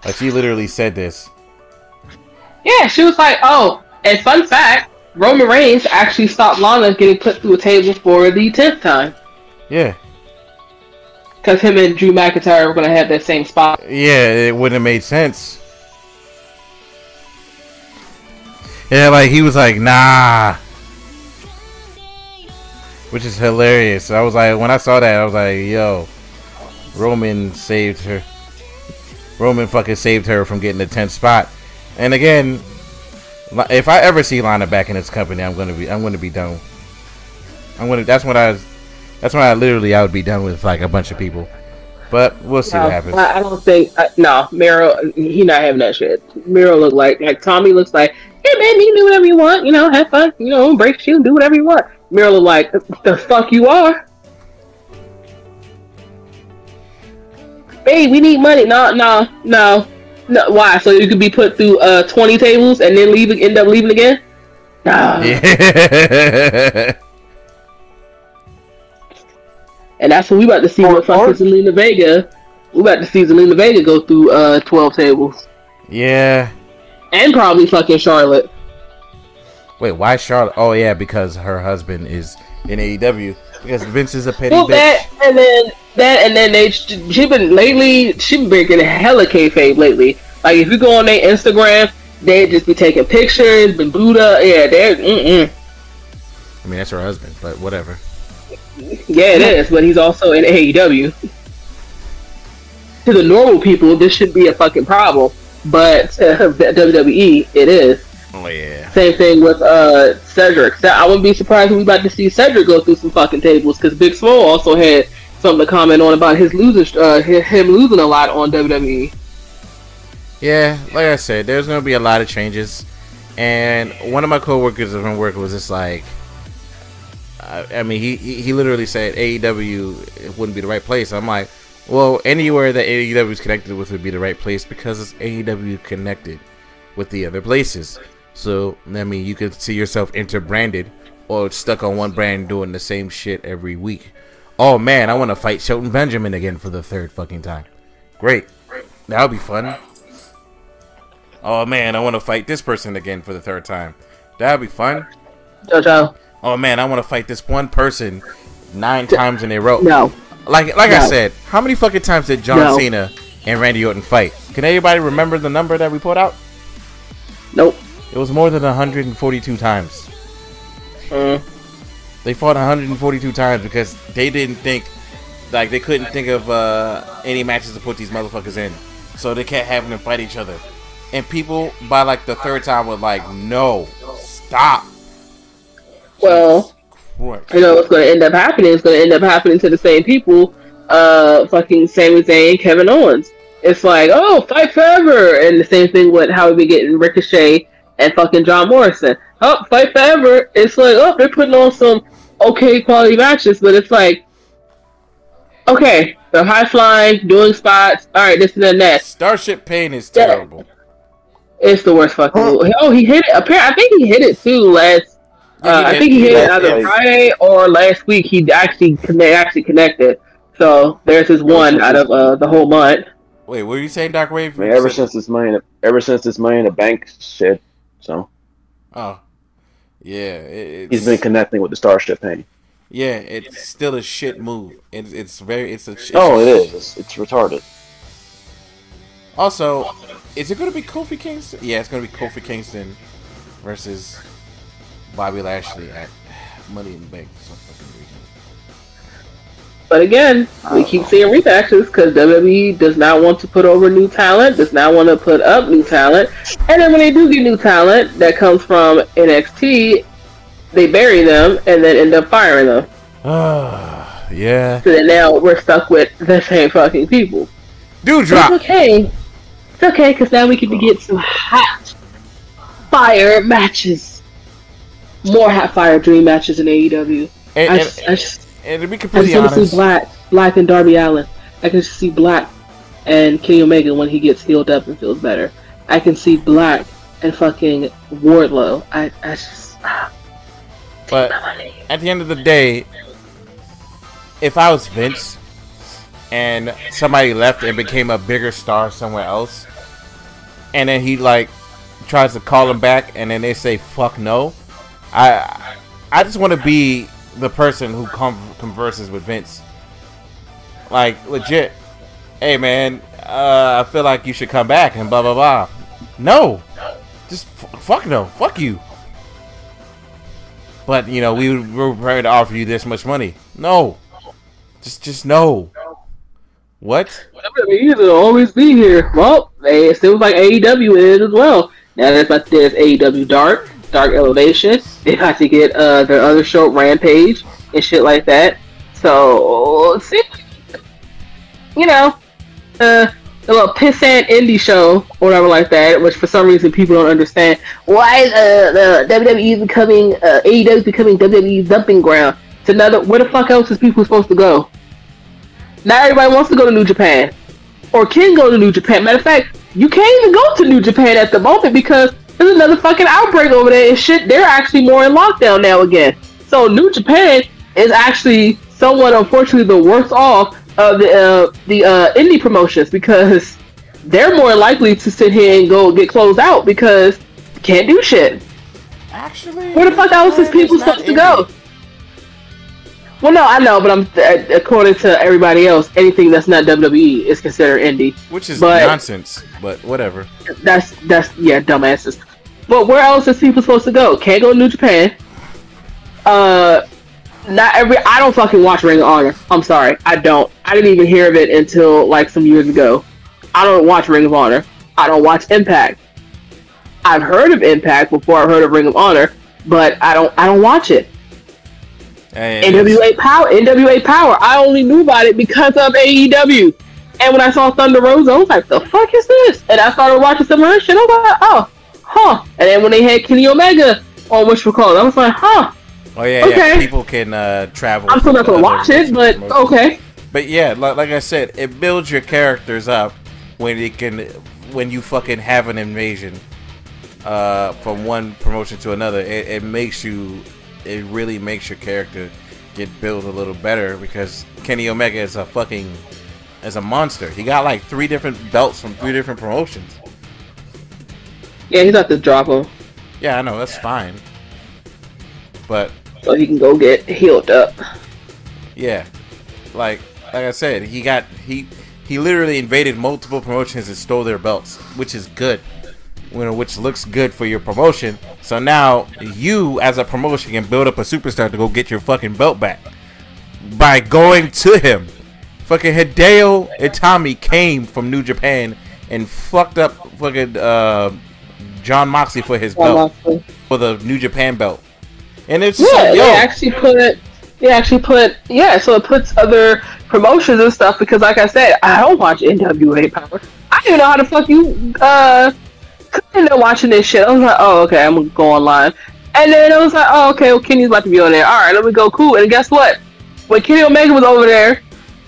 Like she literally said this. Yeah, she was like, oh, and fun fact, Roman Reigns actually stopped Lana getting put through a table for the tenth time. Yeah, Because him and Drew McIntyre were going to have that same spot. yeah, it wouldn't have made sense. Yeah, like he was like, "Nah," which is hilarious. I was like, when I saw that, I was like, "Yo, Roman saved her. Roman fucking saved her from getting the tenth spot." And again, if I ever see Lana back in this company, I'm gonna be, I'm gonna be done. I'm gonna. That's when I, that's when I literally I would be done with like a bunch of people. But we'll see No, what happens. I, I don't think, uh, no, Meryl. he not having that shit. Meryl look like, like Tommy looks like, hey man, you can do whatever you want, you know, have fun, you know, break shoe, do whatever you want. Meryl look like, the fuck you are? Babe, we need money. No, no, no. No, why? So you could be put through uh 20 tables and then leave, end up leaving again? Nah. Yeah. And that's what we about to see with fucking Zelina Vega. We about to see Zelina Vega go through uh 12 tables. yeah. And probably fucking Charlotte. Wait, why Charlotte? Oh yeah, because her husband is in AEW. Because Vince is a petty Well, bitch. that and then that and then they she been lately she been breaking hella kayfabe lately. Like if you go on their Instagram, they just be taking pictures, been Buddha, yeah, they're mm I mean, that's her husband, but whatever. yeah, it is. But he's also in AEW. To the normal people, this should be a fucking problem, but to WWE, it is. Oh yeah. Same thing with uh Cedric. I wouldn't be surprised if we about to see Cedric go through some fucking tables because Big Swole also had something to comment on about his losing, uh, him losing a lot on. WWE. Yeah, like I said, there's gonna be a lot of changes, and one of my coworkers from work was just like, I, I mean, he, he he literally said AEW wouldn't be the right place. I'm like, well, anywhere that AEW is connected with would be the right place because it's AEW connected with the other places. So I mean, you could see yourself interbranded or stuck on one brand doing the same shit every week. Oh man, I want to fight Shelton Benjamin again for the third fucking time. Great, that would be fun. Oh man, I want to fight this person again for the third time. That'd be fun. JoJo, Oh man, I want to fight this one person nine times in a row. no, Like like I said, how many fucking times did John No. Cena and Randy Orton fight? Can anybody remember the number that we put out? nope. It was more than 142 times. Mm. They fought 142 times because they didn't think, like they couldn't think of uh, any matches to put these motherfuckers in, so they kept having them fight each other. And people by like the third time were like, "No, stop." Well, Christ. you know what's going to end up happening? It's going to end up happening to the same people. Uh, fucking Sami Zayn, and Kevin Owens. It's like, oh, fight forever, and the same thing with how we be getting Ricochet and fucking John Morrison. Oh, fight forever. It's like, oh, they're putting on some okay quality matches, but it's like, okay, they're high flying, doing spots. All right, this and then that. Starship Pain is Yeah. terrible. It's the worst fucking Huh. Oh, he hit it. Apparently, I think he hit it too last. Uh, he I think he hit it either yeah. Friday or last week. He actually connect, actually connected. So there's his one out of uh, the whole month. Wait, what are you saying, Doc Wave? I mean, ever since this money, ever since this money in the bank shit, so Oh, yeah, it, he's been connecting with the Starship Pain. yeah, it's still a shit move. It's it's very it's a. It's Oh, it is. It's, it's retarded. Also, is it going to be Kofi Kingston? Yeah, it's going to be Kofi Kingston versus Bobby Lashley at Money in the Bank for some fucking reason. But again, we keep seeing rematches because WWE does not want to put over new talent, does not want to put up new talent, and then when they do get new talent that comes from NXT, they bury them and then end up firing them. Ah, yeah. So then now we're stuck with the same fucking people. Dude, It's okay. It's okay because now we can get some hot fire matches. More hot fire dream matches in AEW. And, I and, just, I just and to be I completely just honest, see Black, Black and Darby Allin. I can see Black and Kenny Omega when he gets healed up and feels better. I can see Black and fucking Wardlow. I, I just. ah, but at the end of the day, if I was Vince and somebody left and became a bigger star somewhere else, and then he like tries to call him back, and then they say fuck no, I I just want to be the person who converses with Vince, like legit. Hey man, uh, I feel like you should come back and blah blah blah. No, just fuck no, fuck you. But you know, we were prepared to offer you this much money. No, just just no. What? Will always be here. Well, it seems like AEW is as well. Now that's like there's AEW Dark, Dark Elevation. They got to get uh their other show Rampage and shit like that. So see, you know, uh, a little pissant indie show or whatever like that, which for some reason people don't understand. Why uh, the WWE is becoming uh, AEW becoming WWE's dumping ground? It's another. Where the fuck else is people supposed to go? Not everybody wants to go to New Japan or can go to New Japan. Matter of fact, you can't even go to New Japan at the moment because there's another fucking outbreak over there and shit. They're actually more in lockdown now again. So New Japan is actually somewhat, unfortunately, the worst off of the uh, the uh, indie promotions because they're more likely to sit here and go get closed out because can't do shit. Actually, Where the fuck else is people supposed to go? Well, no, I know, but I'm uh, according to everybody else, anything that's not WWE is considered indie. Which is but- nonsense, but whatever. That's that's yeah, dumbasses. But where else is people supposed to go? Can't go to New Japan. Uh, not every. I don't fucking watch Ring of Honor. I'm sorry, I don't. I didn't even hear of it until like some years ago. I don't watch Ring of Honor. I don't watch Impact. I've heard of Impact before I heard of Ring of Honor, but I don't. I don't watch it. And NWA Power, NWA Power. I only knew about it because of AEW. And when I saw Thunder Rosa, I was like, "The fuck is this?" And I started watching some of her shit. I was like, "Oh, huh." And then when they had Kenny Omega on which call, I was like, "Huh." Oh yeah, yeah. Okay. People can uh, travel. I'm still not gonna watch it, but promotions. okay. But yeah, like, like I said, it builds your characters up when it can when you fucking have an invasion uh, from one promotion to another. It, it makes you, it really makes your character get built a little better because Kenny Omega is a fucking is a monster. He got like three different belts from three different promotions. Yeah, he's got to drop him Yeah, I know that's fine, but so he can go get healed up. Yeah, like like I said, he got he he literally invaded multiple promotions and stole their belts, which is good. You know, which looks good for your promotion. So now you, as a promotion, can build up a superstar to go get your fucking belt back by going to him. Fucking Hideo Itami came from New Japan and fucked up fucking uh, Jon Moxley for his belt for the New Japan belt. And it's Yeah, like, yo, they actually put they actually put yeah, so it puts other promotions and stuff because like I said, I don't watch NWA Power. I don't know how the fuck you uh couldn't know watching this shit. I was like, oh okay, I'm gonna go online. And then I was like, oh okay, well Kenny's about to be on there. Alright, let me go cool. And guess what? When Kenny Omega was over there,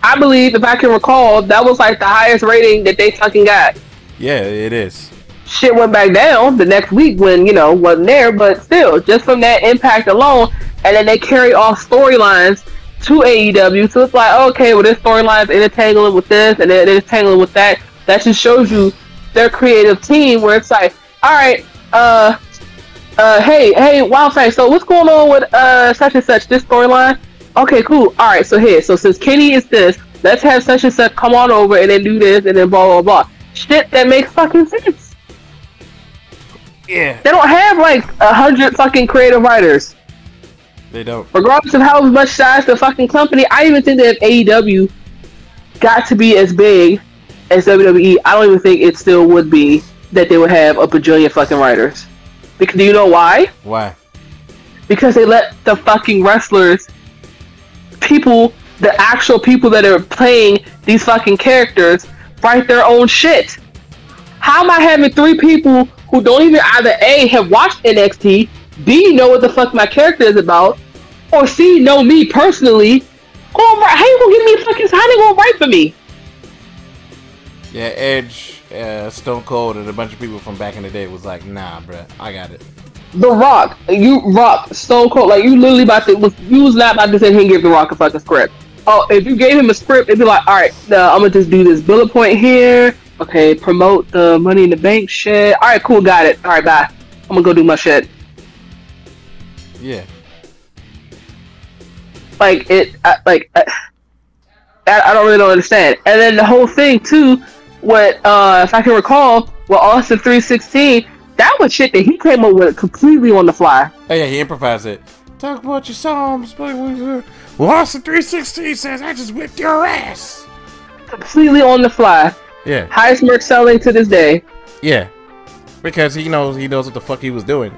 I believe if I can recall, that was like the highest rating that they fucking got. yeah, it is. shit went back down the next week when you know wasn't there but still just from that impact alone and then they carry off storylines to AEW so it's like okay well this storyline's intertangling with this and then intertangling with that that just shows you their creative team where it's like all right uh uh hey hey Wildfang so what's going on with uh such and such this storyline okay cool all right so here so since Kenny is this let's have such and such come on over and then do this and then blah blah blah shit that makes fucking sense Yeah, They don't have like a hundred fucking creative writers. they don't. regardless of how much size the fucking company, I even think that AEW got to be as big as WWE, I don't even think it still would be that they would have a bajillion fucking writers. Because do you know why? Why? Because they let the fucking wrestlers, people, the actual people that are playing these fucking characters, write their own shit. How am I having three people who don't even either A have watched NXT, B know what the fuck my character is about, or C know me personally? Go and write- how you gonna give me a fucking how they gonna write for me? Yeah, Edge, uh, Stone Cold, and a bunch of people from back in the day was like, nah, bruh, I got it. The Rock, you Rock, Stone Cold, like you literally about to was you was not about to sit here and give the Rock a fucking script. Oh, if you gave him a script, it'd be like, all right, uh, I'm gonna just do this bullet point here. Okay, promote the Money in the Bank shit. All right, cool, got it. All right, bye. I'm gonna go do my shit. Yeah. Like it, I, like I, I don't really don't understand. And then the whole thing too, what uh, if I can recall, with Austin 316, that was shit that he came up with completely on the fly. Oh yeah, he improvised it. Talk about your songs, but well, Austin 316 says I just whipped your ass. Completely on the fly. Yeah, Highest merch selling to this day. yeah, because he knows he knows what the fuck he was doing.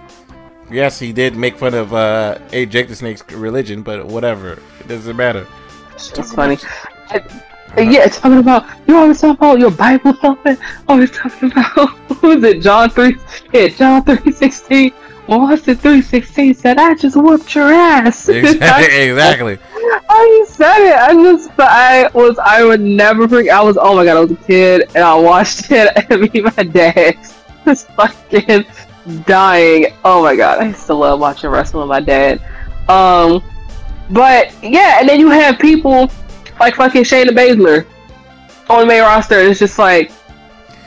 Yes, he did make fun of uh, a Jake the Snake's religion, but whatever, it doesn't matter. It's funny. I, yeah, it's talking about you always talking about your Bible thumping. Always talking about who is it? John three. Yeah, John three sixteen. Well, Austin three sixteen said, "I just whooped your ass." exactly. exactly. I said it. I just, I was, I would never forget. I was, oh my god, I was a kid and I watched it and me my dad was fucking dying. Oh my god, I still love watching wrestling with my dad. Um, but yeah, and then you have people like fucking Shayna Baszler on the main roster. And it's just like,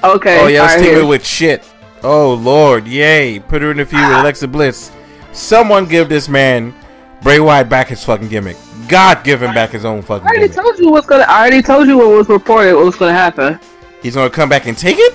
okay, Oh yeah, let's take with shit. Oh lord, yay! Put her in the feud with Alexa Bliss. Someone give this man Bray Wyatt back his fucking gimmick. God give him back his own fucking I already gimmick. told you what's gonna. I already told you what was reported. What was gonna happen. He's gonna come back and take it.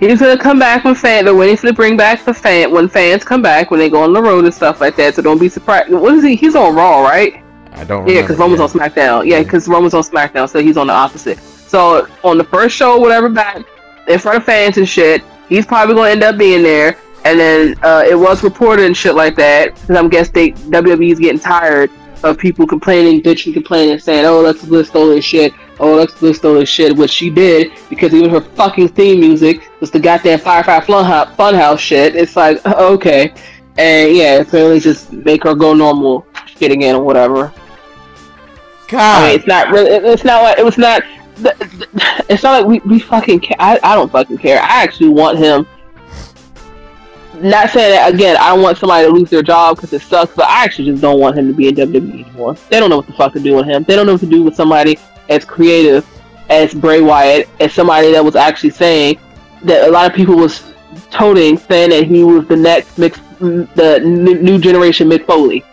He's gonna come back when fan. They're waiting to bring back the fan when fans come back when they go on the road and stuff like that. So don't be surprised. What is he? He's on Raw, right? I don't. Yeah, because Roman's on SmackDown. Yeah, because Roman's on SmackDown, so he's on the opposite. So on the first show, whatever, back in front of fans and shit, he's probably gonna end up being there. And then uh, it was reported and shit like that because I'm guessing they WWE's getting tired of people complaining, bitching, complaining, saying, "Oh, Alexa Bliss stole his shit." Oh, Alexa Bliss stole his shit, which she did because even her fucking theme music was the goddamn Firefly Funhouse, Funhouse shit. It's like okay, and yeah, apparently just make her go normal shit again or whatever. God. I mean, it's not really. It's not like it was not. It's not like we, we fucking. Ca- I I don't fucking care. I actually want him. Not saying that again. I want somebody to lose their job because it sucks, but I actually just don't want him to be in WWE anymore. They don't know what the fuck to do with him. They don't know what to do with somebody as creative as Bray Wyatt, as somebody that was actually saying that a lot of people was toting, saying that he was the next mix, the new generation Mick Foley.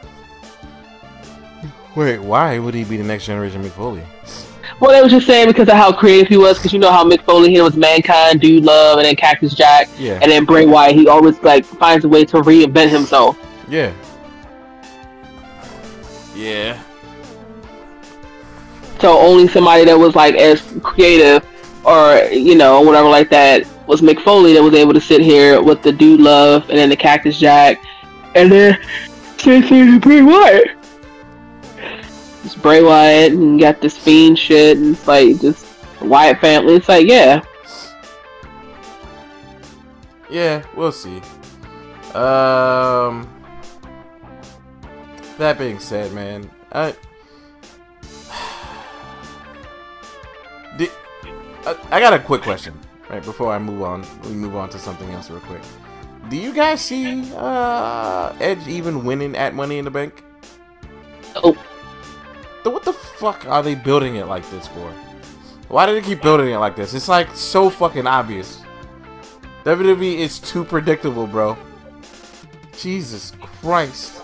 Wait, why would he be the next generation Mick Foley? Well, they was just saying because of how creative he was, because you know how Mick Foley here was Mankind, Dude Love, and then Cactus Jack, Yeah. and then Bray Wyatt. He always like finds a way to reinvent himself. Yeah. Yeah. So only somebody that was like as creative, or you know, whatever like that, was Mick Foley that was able to sit here with the Dude Love, and then the Cactus Jack, and then same thing Bray Wyatt. It's Bray Wyatt and got this fiend shit, and it's like just Wyatt family. It's like yeah. Yeah, we'll see. Um. That being said, man, I. Di- I, I got a quick question, right before I move on. We move on to something else real quick. Do you guys see uh, Edge even winning at Money in the Bank? Oh. What the fuck are they building it like this for? Why do they keep building it like this? It's like so fucking obvious. WWE is too predictable, bro. Jesus Christ.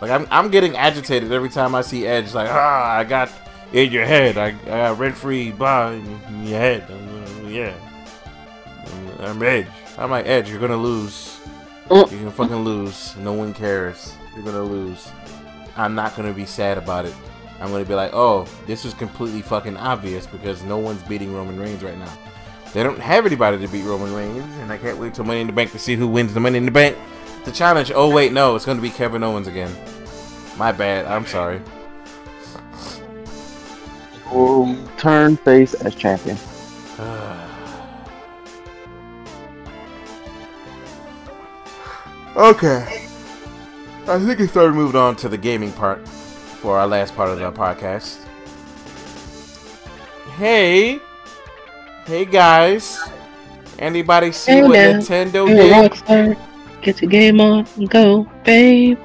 Like I'm, I'm getting agitated every time I see Edge. Like, ah, I got in your head. I, I got rent free, blah, in your head. I'm, yeah, I'm, I'm Edge. I'm like, Edge, you're gonna lose. Mm. You're gonna fucking lose. No one cares. You're gonna lose. I'm not gonna be sad about it. I'm gonna be like, oh, this is completely fucking obvious because no one's beating Roman Reigns right now. They don't have anybody to beat Roman Reigns, and I can't wait till Money in the Bank to see who wins the Money in the Bank. The challenge. Oh wait, no, it's gonna be Kevin Owens again. My bad. I'm sorry. Will turn face as champion. okay. I think it's time to move on to the gaming part for our last part of the podcast. Hey, hey guys, anybody see Hey what now. Nintendo Hey, did? Rockstar, get your game on and go, babe.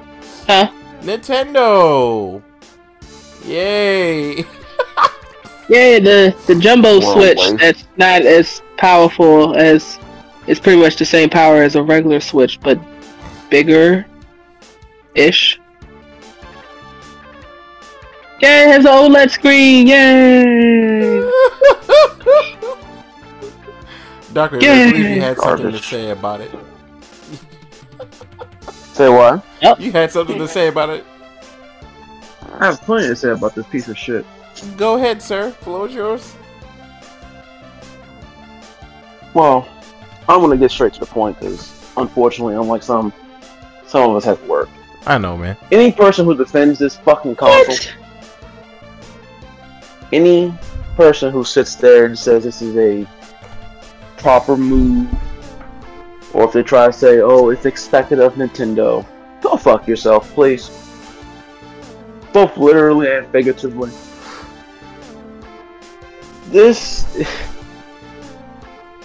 Huh? Nintendo! Yay! Yeah, the the jumbo Well, switch wait. that's not as powerful as it's pretty much the same power as a regular switch, but bigger ish. Yeah, it has an OLED screen, yay! Doctor, Yay. I believe you had something to say about it. Say what? You had something to say about it. I have plenty to say about this piece of shit. Go ahead, sir. Floor is yours. Well, I'm gonna get straight to the point because, unfortunately, unlike some, some of us have to work. I know, man. Any person who defends this fucking console, any person who sits there and says this is a proper move, or if they try to say, "Oh, it's expected of Nintendo," go fuck yourself, please. Both literally and figuratively. This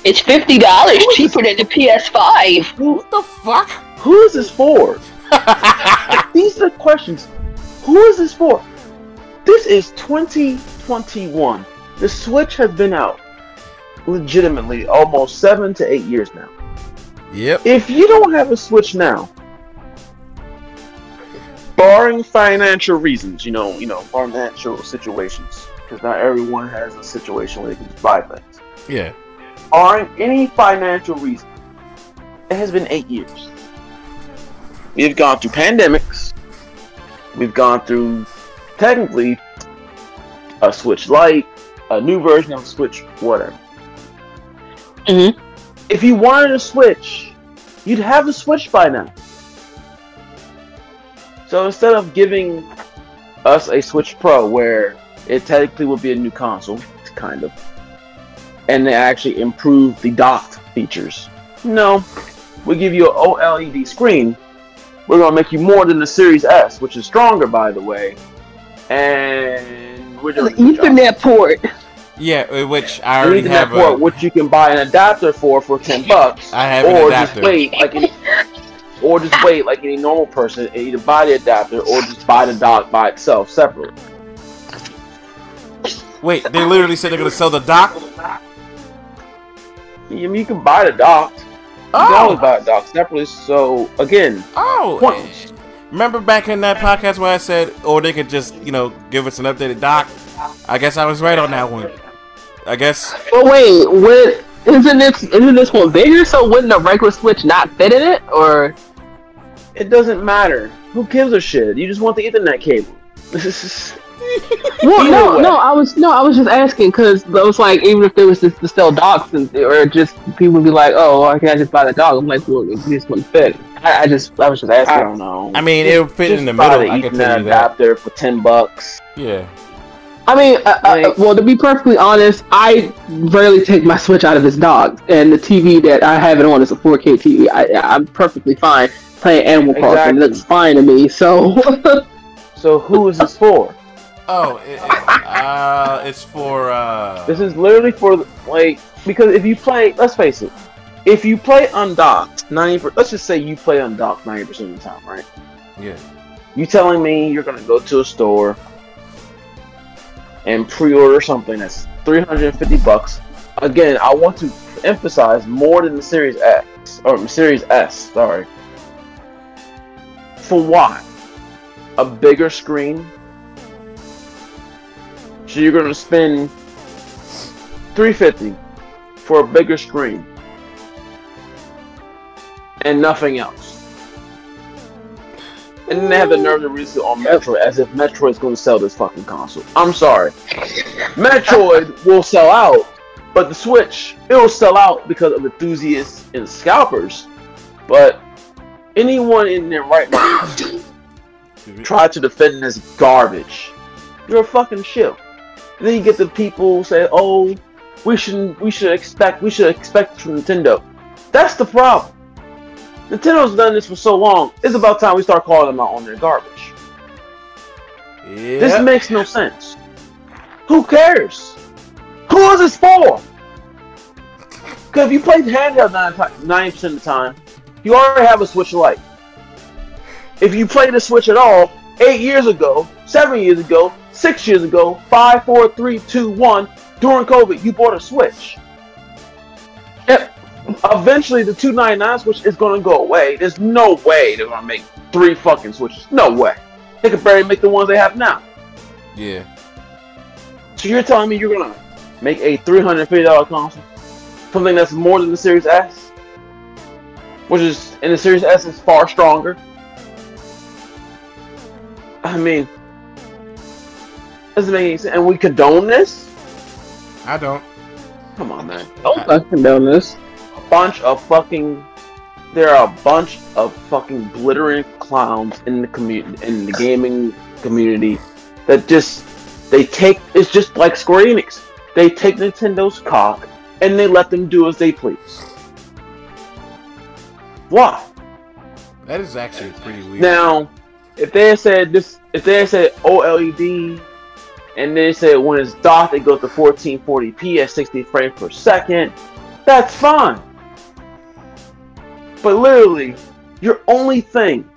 It's fifty dollars cheaper than the PS5. What the fuck? who is this for? These are questions. Who is this for? This is 2021. The Switch has been out legitimately almost seven to eight years now. yep. If you don't have a Switch now, barring financial reasons, you know, you know, financial situations, because not everyone has a situation where they can just buy things. Yeah. Barring any financial reason, it has been eight years. We've gone through pandemics. We've gone through technically a Switch Lite, a new version of Switch, whatever. Mhm. If you wanted a Switch, you'd have a Switch by now. So instead of giving us a Switch Pro, where it technically would be a new console, kind of, and they actually improve the docked features, no, we give you an OLED screen. We're gonna make you more than the Series S, which is stronger, by the way, and we're doing a good job. Ethernet port. Yeah, uh, which I An already Ethernet have port, a. which you can buy an adapter for for ten bucks, I have an or adapter. just wait like any, or just wait like any normal person and either buy the adapter or just buy the dock by itself separately. Wait, they literally said they're gonna sell the dock. I mean, you can buy the dock. You can always Oh, buy a dock separately. So again, oh. pointless. Remember back in that podcast where I said, or they could just, you know, give us an updated dock. I guess I was right on that one. I guess. But wait, what? Isn't this isn't this one bigger? So wouldn't a regular Switch not fit in it? Or it doesn't matter. Who gives a shit? You just want the Ethernet cable. well, no, way. no. I was no, I was just asking because it was like even if there was just to sell dogs and or just people would be like, oh, why can't I just buy the dog? I'm like, well, it just wouldn't fit. I, I just I was just asking. I don't know. I mean, it would fit Just in the buy middle. I The can tell Ethernet you that. adapter for ten bucks. Yeah. I mean, uh, uh, well, to be perfectly honest, I rarely take my Switch out of its dog, and the TV that I have it on is a 4K TV. I, I'm perfectly fine playing Animal Crossing. Exactly. It looks fine to me. So, So who is this for? Oh, it, it, uh, it's for uh. This is literally for like because if you play, let's face it, if you play undocked ninety, per- let's just say you play undocked ninety percent of the time, right? Yeah. You telling me you're gonna go to a store and pre-order something that's three hundred and fifty bucks? Again, I want to emphasize more than the Series X or Series S. Sorry. For what? A bigger screen. So you're gonna spend three fifty for a bigger screen. and nothing else. And then they have the nerve to release it on Metroid as if Metroid is going to sell this fucking console. I'm sorry. Metroid will sell out, but the Switch, it will sell out because of enthusiasts and scalpers. But anyone in their right mind try to defend this garbage. You're a fucking shill. And then you get the people say, "Oh, we should we should expect we should expect from Nintendo." That's the problem. Nintendo's done this for so long. It's about time we start calling them out on their garbage. This makes no sense. Who cares? Who is this for? Because if you play handheld 90% of the time, you already have a Switch Lite. If you play the Switch at all, eight years ago, seven years ago, six years ago, five, four, three, two, one, during COVID, you bought a Switch. Yep. Eventually, the 299 Switch is going to go away. There's no way they're going to make three fucking Switches. No way. They could barely make the ones they have now. Yeah. So you're telling me you're gonna make a three hundred fifty dollar console, something that's more than the Series S, which is and the Series S is far stronger. I mean, doesn't make any sense. And we condone this? I don't. Come on, man. Don't fucking done this. A bunch of fucking. There are a bunch of fucking glittering clowns in the community, in the gaming community, that just they take. It's just like Square Enix. They take Nintendo's cock and they let them do as they please. Why? That is actually pretty weird. Now, if they said this, if they said OLED, and they said when it's docked it goes to 1440p at 60 frames per second, that's fine. But literally, your only thing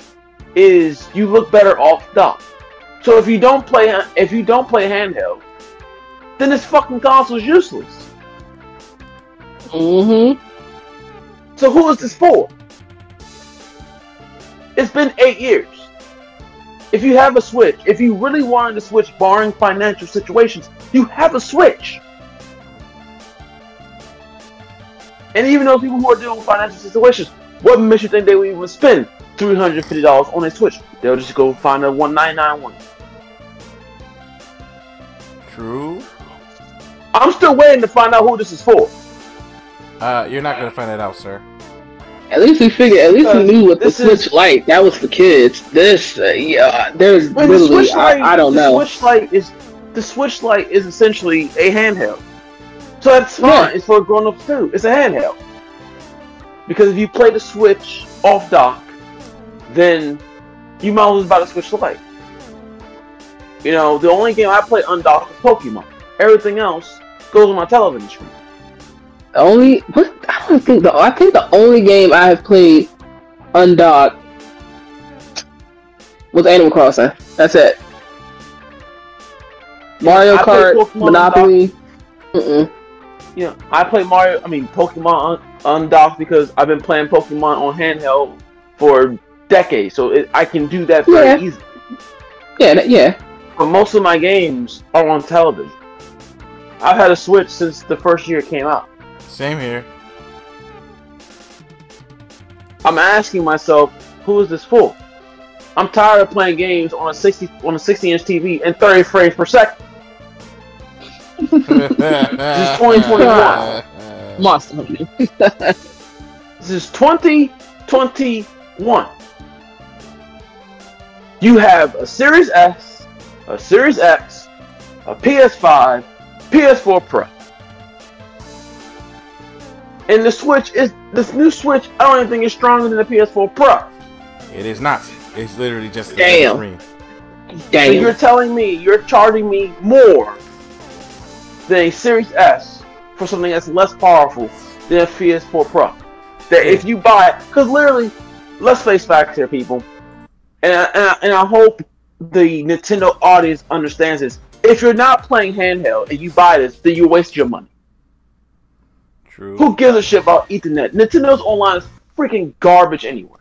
is you look better off dock. So if you don't play, if you don't play handheld, then this fucking console is useless. Mm-hmm. So who is this for? It's been eight years. If you have a Switch, if you really wanted to switch, barring financial situations, you have a Switch. And even those people who are dealing with financial situations, what makes you think they would even spend three hundred fifty dollars on a Switch? They'll just go find a one nine nine one. True. I'm still waiting to find out who this is for. Uh, you're not gonna find that out, sir. At least we figured. At least we knew what the this is- Switch Lite. That was for kids. This, uh, yeah, there's Wait, the literally. Switch Lite, I, I don't the know. Switch Lite is the Switch Lite is essentially a handheld, so that's fine. Yeah. It's for grown-ups too. It's a handheld because if you play the Switch off dock, then you might as well buy the Switch Lite. You know, the only game I play undocked is Pokemon. Everything else goes on my television screen. The only what I don't think the I think the only game I have played undocked was Animal Crossing. That's it. Mario played Kart, Monopoly. Mm-mm. Know, I play Mario. I mean, Pokemon un- undocked because I've been playing Pokemon on handheld for decades, so it, I can do that very Yeah. easily. Yeah, yeah. But most of my games are on television. I've had a Switch since the first year it came out. Same here. I'm asking myself, who is this for? I'm tired of playing games on a 60 on a 60 inch TV and 30 frames per second. this is 2021. Monster Hunter. This is 2021. You have a Series S, a Series X, a PS5, PS4 Pro. And the Switch is this new Switch. I don't even think is stronger than the PS4 Pro. It is not. It's literally just a Damn. screen. So you're telling me you're charging me more than a Series S for something that's less powerful than a PS4 Pro. That if you buy it, because literally, let's face facts here, people, and I, and, I, and I hope the Nintendo audience understands this. If you're not playing handheld and you buy this, then you waste your money. True. Who gives a shit about Ethernet? Nintendo's online is freaking garbage anyway.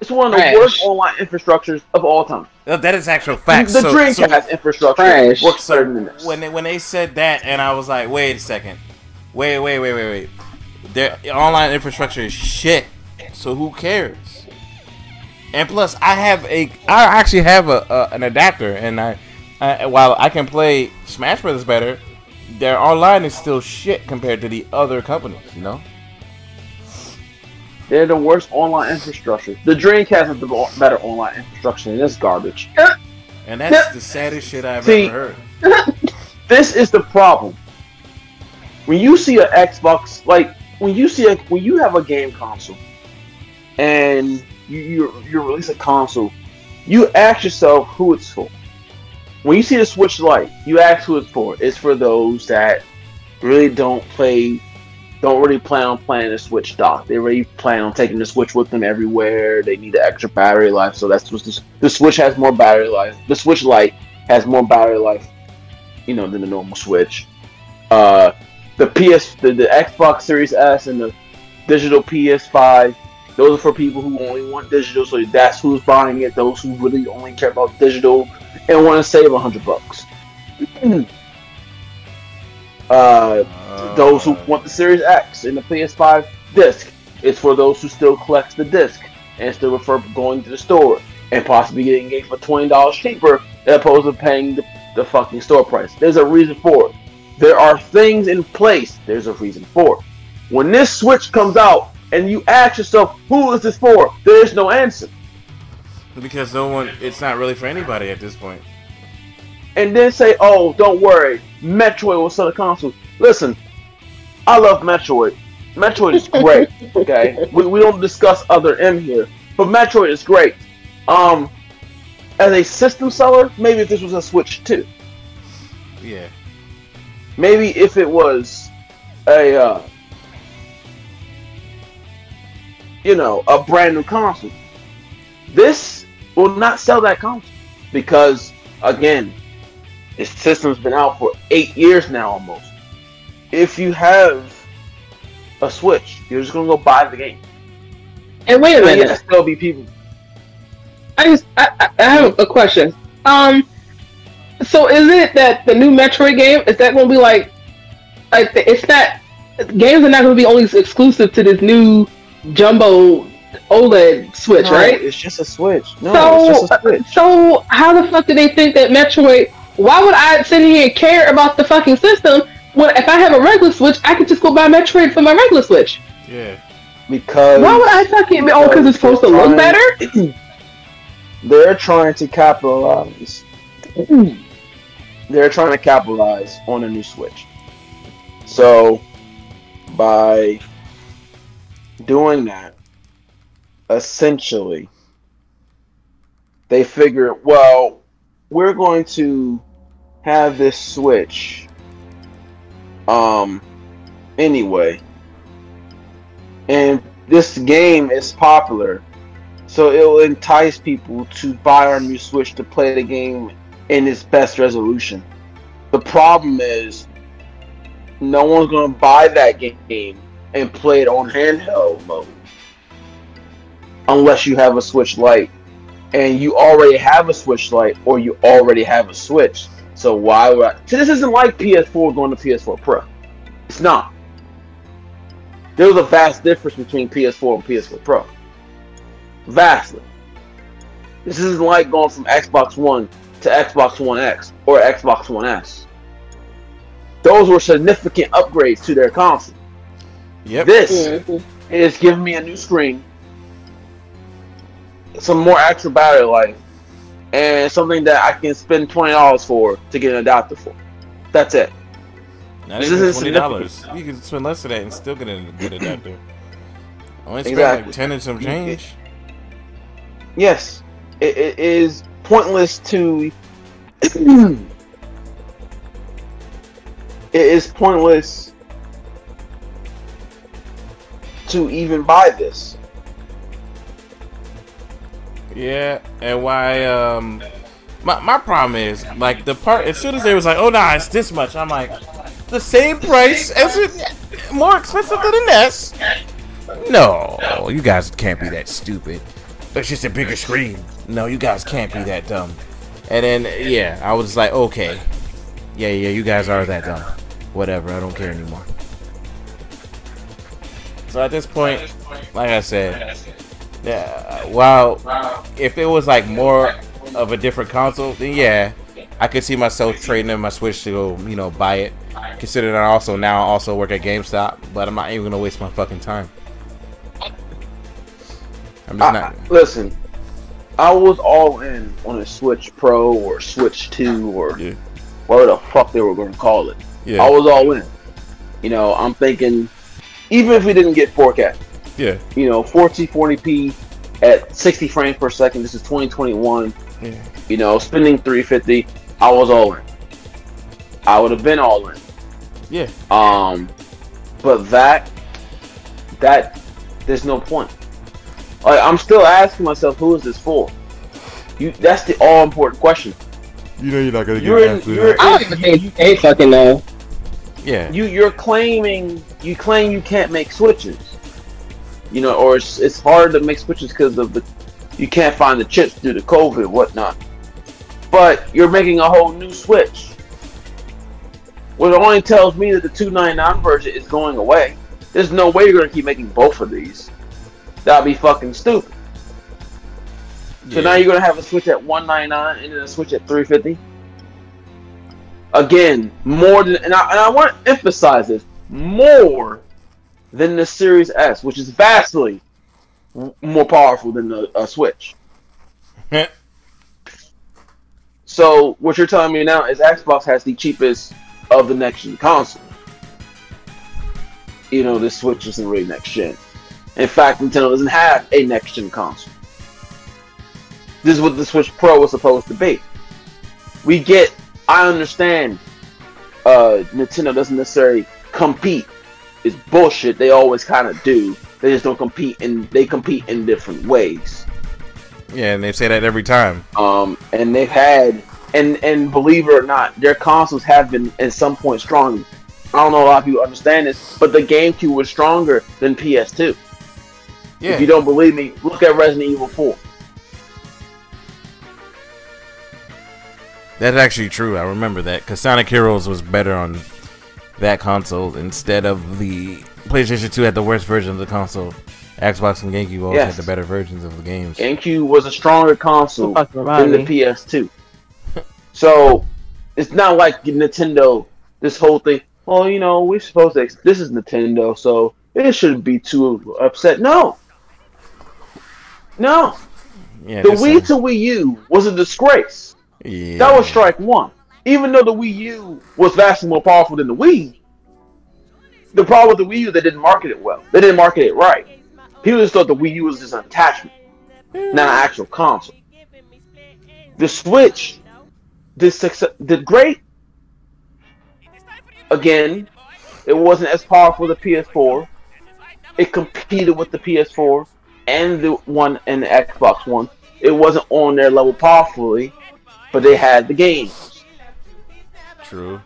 It's one of the Trash. worst online infrastructures of all time. That is actual facts. the so, Dreamcast so, infrastructure Trash. works so better than this. when they, when they said that, and I was like, wait a second, wait, wait, wait, wait, wait. Their online infrastructure is shit. So who cares? And plus, I have a, I actually have a, a an adapter, and I, I, while I can play Smash Brothers better, their online is still shit compared to the other companies. You know. They're the worst online infrastructure. The Dreamcast has the better online infrastructure than this garbage. And that's the saddest shit I've See- ever heard. This is the problem. When you see an Xbox, like when you see a when you have a game console, and you you, you release a console, you ask yourself who it's for. When you see the Switch Lite, you ask who it's for. It's for those that really don't play, don't really plan on playing the Switch dock. They really plan on taking the Switch with them everywhere. They need the extra battery life, so that's what the, the Switch has more battery life. The Switch Lite has more battery life, you know, than the normal Switch. Uh, the PS, the, the Xbox Series S, and the digital PS5 those are for people who only want digital, so that's who's buying it. Those who really only care about digital and want to save a hundred bucks. uh, those who want the Series X and the PS5 disc, is for those who still collect the disc and still prefer going to the store and possibly getting it for twenty dollars cheaper as opposed to paying the, the fucking store price. There's a reason for it. There are things in place. There's a reason for it. When this Switch comes out and you ask yourself, who is this for? There is no answer. Because no one, it's not really for anybody at this point. And then say, oh, don't worry, Metroid will sell the console. Listen, I love Metroid. Metroid is great. Okay, we, we don't discuss other M here, but Metroid is great. Um, as a system seller, maybe if this was a Switch 2, Yeah. maybe if it was a uh, you know a brand new console this will not sell that console because again its system's been out for eight years now almost if you have a switch you're just gonna go buy the game And wait a and minute. yet still be people I just I, I have a question. Um, so is it that the new Metroid game is that to be like like it's not games are not to be only exclusive to this new jumbo OLED Switch, No, right? it's just a switch no so it's just a uh, switch so how the fuck do they think that Metroid? Why would I sit here and care about the fucking system when if I have a regular Switch, I could just go buy Metroid for my regular Switch? Yeah. because Why would I fucking oh because it's supposed to look better? they're trying to capitalize. they're trying to capitalize on a new Switch. So, by doing that, essentially, they figure, well, we're going to have this Switch, um, anyway, and this game is popular so it will entice people to buy our new Switch to play the game in its best resolution. The problem is, no one's to buy that game and play it on handheld mode unless you have a Switch Lite, and you already have a Switch Lite or you already have a Switch. So why would I? See, this isn't like PS4 going to PS4 Pro. It's not. There's a vast difference between PS4 and PS4 Pro vastly. This isn't like going from Xbox One to Xbox One X or Xbox One S. Those were significant upgrades to their console. Yep. This mm-hmm. is giving me a new screen, some more extra battery life, and something that I can spend twenty dollars for to get an adapter for. That's it. Not This even is twenty dollars. You can spend less of that and still get a good adapter. Only spend Exactly. like ten and some change. Yes, it, it is pointless to. it is pointless to even buy this. Yeah, and why? Um, my my problem is like the part. As soon as they was like, "Oh, nah, it's this much," I'm like, the same price as it, more expensive than the NES. No, you guys can't be that stupid. It's just a bigger screen. No, you guys can't be that dumb. And then yeah, I was like, okay, yeah, yeah, you guys are that dumb. Whatever, I don't care anymore. So at this point, like I said, yeah, while if it was like more of a different console, then yeah, I could see myself trading in my Switch to go, you know, buy it. Considering I also now also work at GameStop, but I'm not even gonna waste my fucking time. I'm just I- not. listen, I was all in on a Switch Pro or Switch 2 or Yeah. whatever the fuck they were going to call it. I was all in. You know, I'm thinking, even if we didn't get 4K, yeah, you know, 1440p at 60 frames per second. This is 2021. yeah. You know, spending 350. I was all in. I would have been all in. Yeah. Um, but that, that, there's no point. Like, I'm still asking myself, who is this for? You, that's the all important question. You know you're not gonna You're in, you're, I don't even think they fucking know. Yeah, you you're claiming you claim you can't make switches you know or it's, it's hard to make switches because of the you can't find the chips due to covid and whatnot. But you're making a whole new switch. Well it only tells me that the 299 version is going away. There's no way you're going to keep making both of these. That'd be fucking stupid. So now you're going to have a switch at 199 and then a switch at 350 again more than and I, and I want to emphasize this more than the Series S, which is vastly more powerful than the uh, Switch. So what you're telling me now is Xbox has the cheapest of the next gen console. You know, the Switch isn't really next gen. In fact, Nintendo doesn't have a next gen console. This is what the Switch Pro was supposed to be. We get, I understand, uh, Nintendo doesn't necessarily compete. It's bullshit. They always kind of do. They just don't compete, and they compete in different ways. yeah, and they say that every time. Um, and they've had, and and believe it or not, their consoles have been at some point strong. I don't know a lot of people understand this, but the GameCube was stronger than PS2. Yeah, If you don't believe me, look at Resident Evil 4. That's actually true. I remember that because Sonic Heroes was better on that console instead of the PlayStation 2 had the worst version of the console. Xbox and GameCube always Yes. had the better versions of the games. GameCube was a stronger console than remind the. PS2. so it's not like Nintendo. This whole thing. Well, you know, we're supposed to. This is Nintendo, so it shouldn't be too upset. No, no. Yeah, The this, Wii uh, to Wii U was a disgrace. yeah. That was strike one. Even though the Wii U was vastly more powerful than the Wii, the problem with the Wii U, they didn't market it well. They didn't market it right. People just thought the Wii U was just an attachment, not an actual console. The Switch did success, did great. Again, it wasn't as powerful as the PS4. It competed with the PS4 and the one and the Xbox One. It wasn't on their level powerfully, but they had the games. True.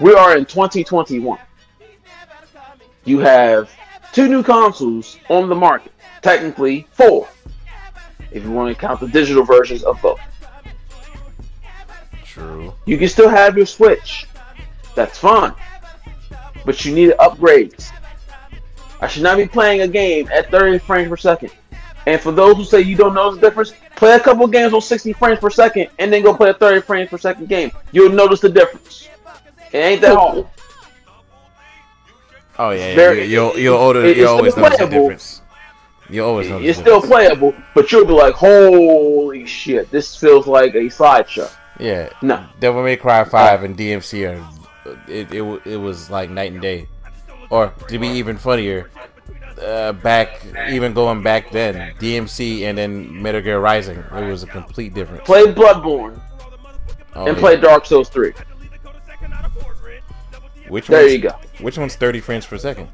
We are in 2021. You have two new consoles on the market. Technically, four, if you want to count the digital versions of both. True. You can still have your Switch. That's fine. But you need upgrades. I should not be playing a game at 30 frames per second. And for those who say you don't know the difference, play a couple games on 60 frames per second and then go play a 30 frames per second game. You'll notice the difference. It ain't that hard. Oh yeah, yeah. Very- you'll you'll older. You always notice the difference. You always notice. It's still playable, but you'll be like, holy shit, this feels like a slideshow. Yeah. No. Devil May Cry Five and DMC are. It, it it was like night and day, or to be even funnier, uh, back even going back then, DMC and then Metal Gear Rising, it was a complete difference. Play Bloodborne Oh, and yeah. play Dark Souls 3. Which There you go. Which one's 30 frames per second?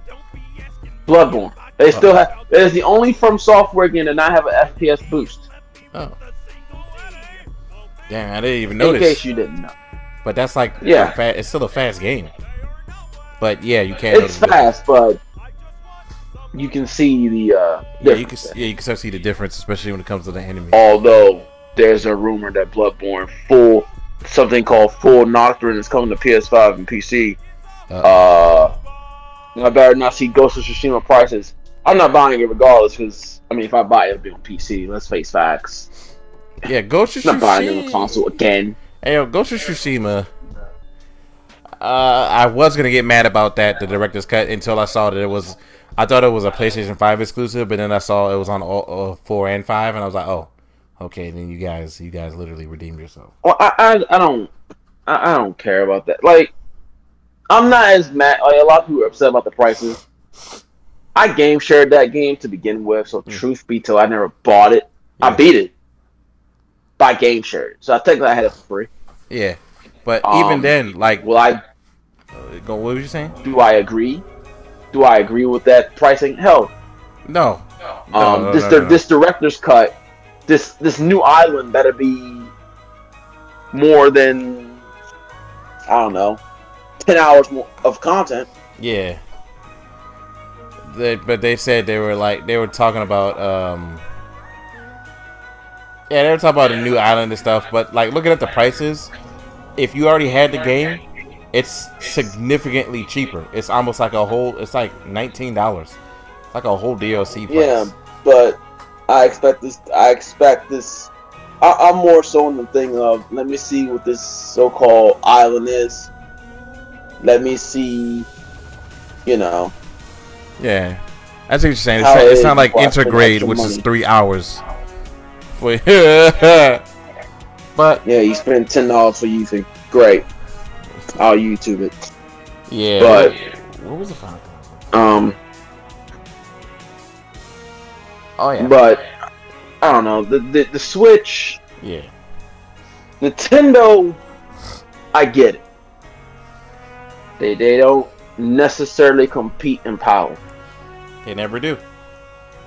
Bloodborne. They still have. It is the only FromSoftware game to not have an FPS boost. Oh. Damn, I didn't even notice. In case you didn't know. But that's like Yeah. fa- it's still a fast game. But yeah, you can't. It's fast, but you can see the uh. Yeah, you can. Yeah, you can start to see the difference, especially when it comes to the enemy. Although there's a rumor that Bloodborne full something called Full Nocturne is coming to PS5 and PC. Uh, Uh, I better not see Ghost of Tsushima prices. I'm not buying it regardless because I mean, if I buy it, it'll be on PC. Let's face facts. Yeah, Ghost of I'm not buying it on Tsushima. console again. Hey, yo, Ghost of Tsushima. Uh, I was gonna get mad about that, the director's cut, until I saw that it was. I thought it was a PlayStation Five exclusive, but then I saw it was on all, uh, four and five, and I was like, oh, okay. Then you guys, you guys literally redeemed yourself. Well, I, I, I don't, I, I don't care about that. Like, I'm not as mad. Like a lot of people are upset about the prices. I game shared that game to begin with, so truth be told, I never bought it. I beat it by game shared, so I technically I had it for free. Yeah, but Um, even then, like, Will I? uh, go. What were you saying? Do I agree? Do I agree with that pricing? Hell, No. No, um, no, this no, di- no. this director's cut, this this new island better be more than I don't know, ten hours more of content. Yeah. They, but they said they were like they were talking about um Yeah, they were talking about a new island and stuff, but like looking at the prices, if you already had the game, it's significantly cheaper. It's almost like a whole it's like nineteen dollars. Like a whole DLC price. Yeah, but I expect this. I expect this. I, I'm more so in the thing of let me see what this so-called island is. Let me see, you know, Yeah. That's what you're saying. It's, not, it it's not like before Intergrade, extra which is three hours. For But yeah, you spend ten dollars for YouTube. Great, I'll YouTube it. yeah. But- what was the final console? Um, Oh yeah. but I don't know the the, the Switch, yeah. Nintendo. I get it. They they don't necessarily compete in power. They never do.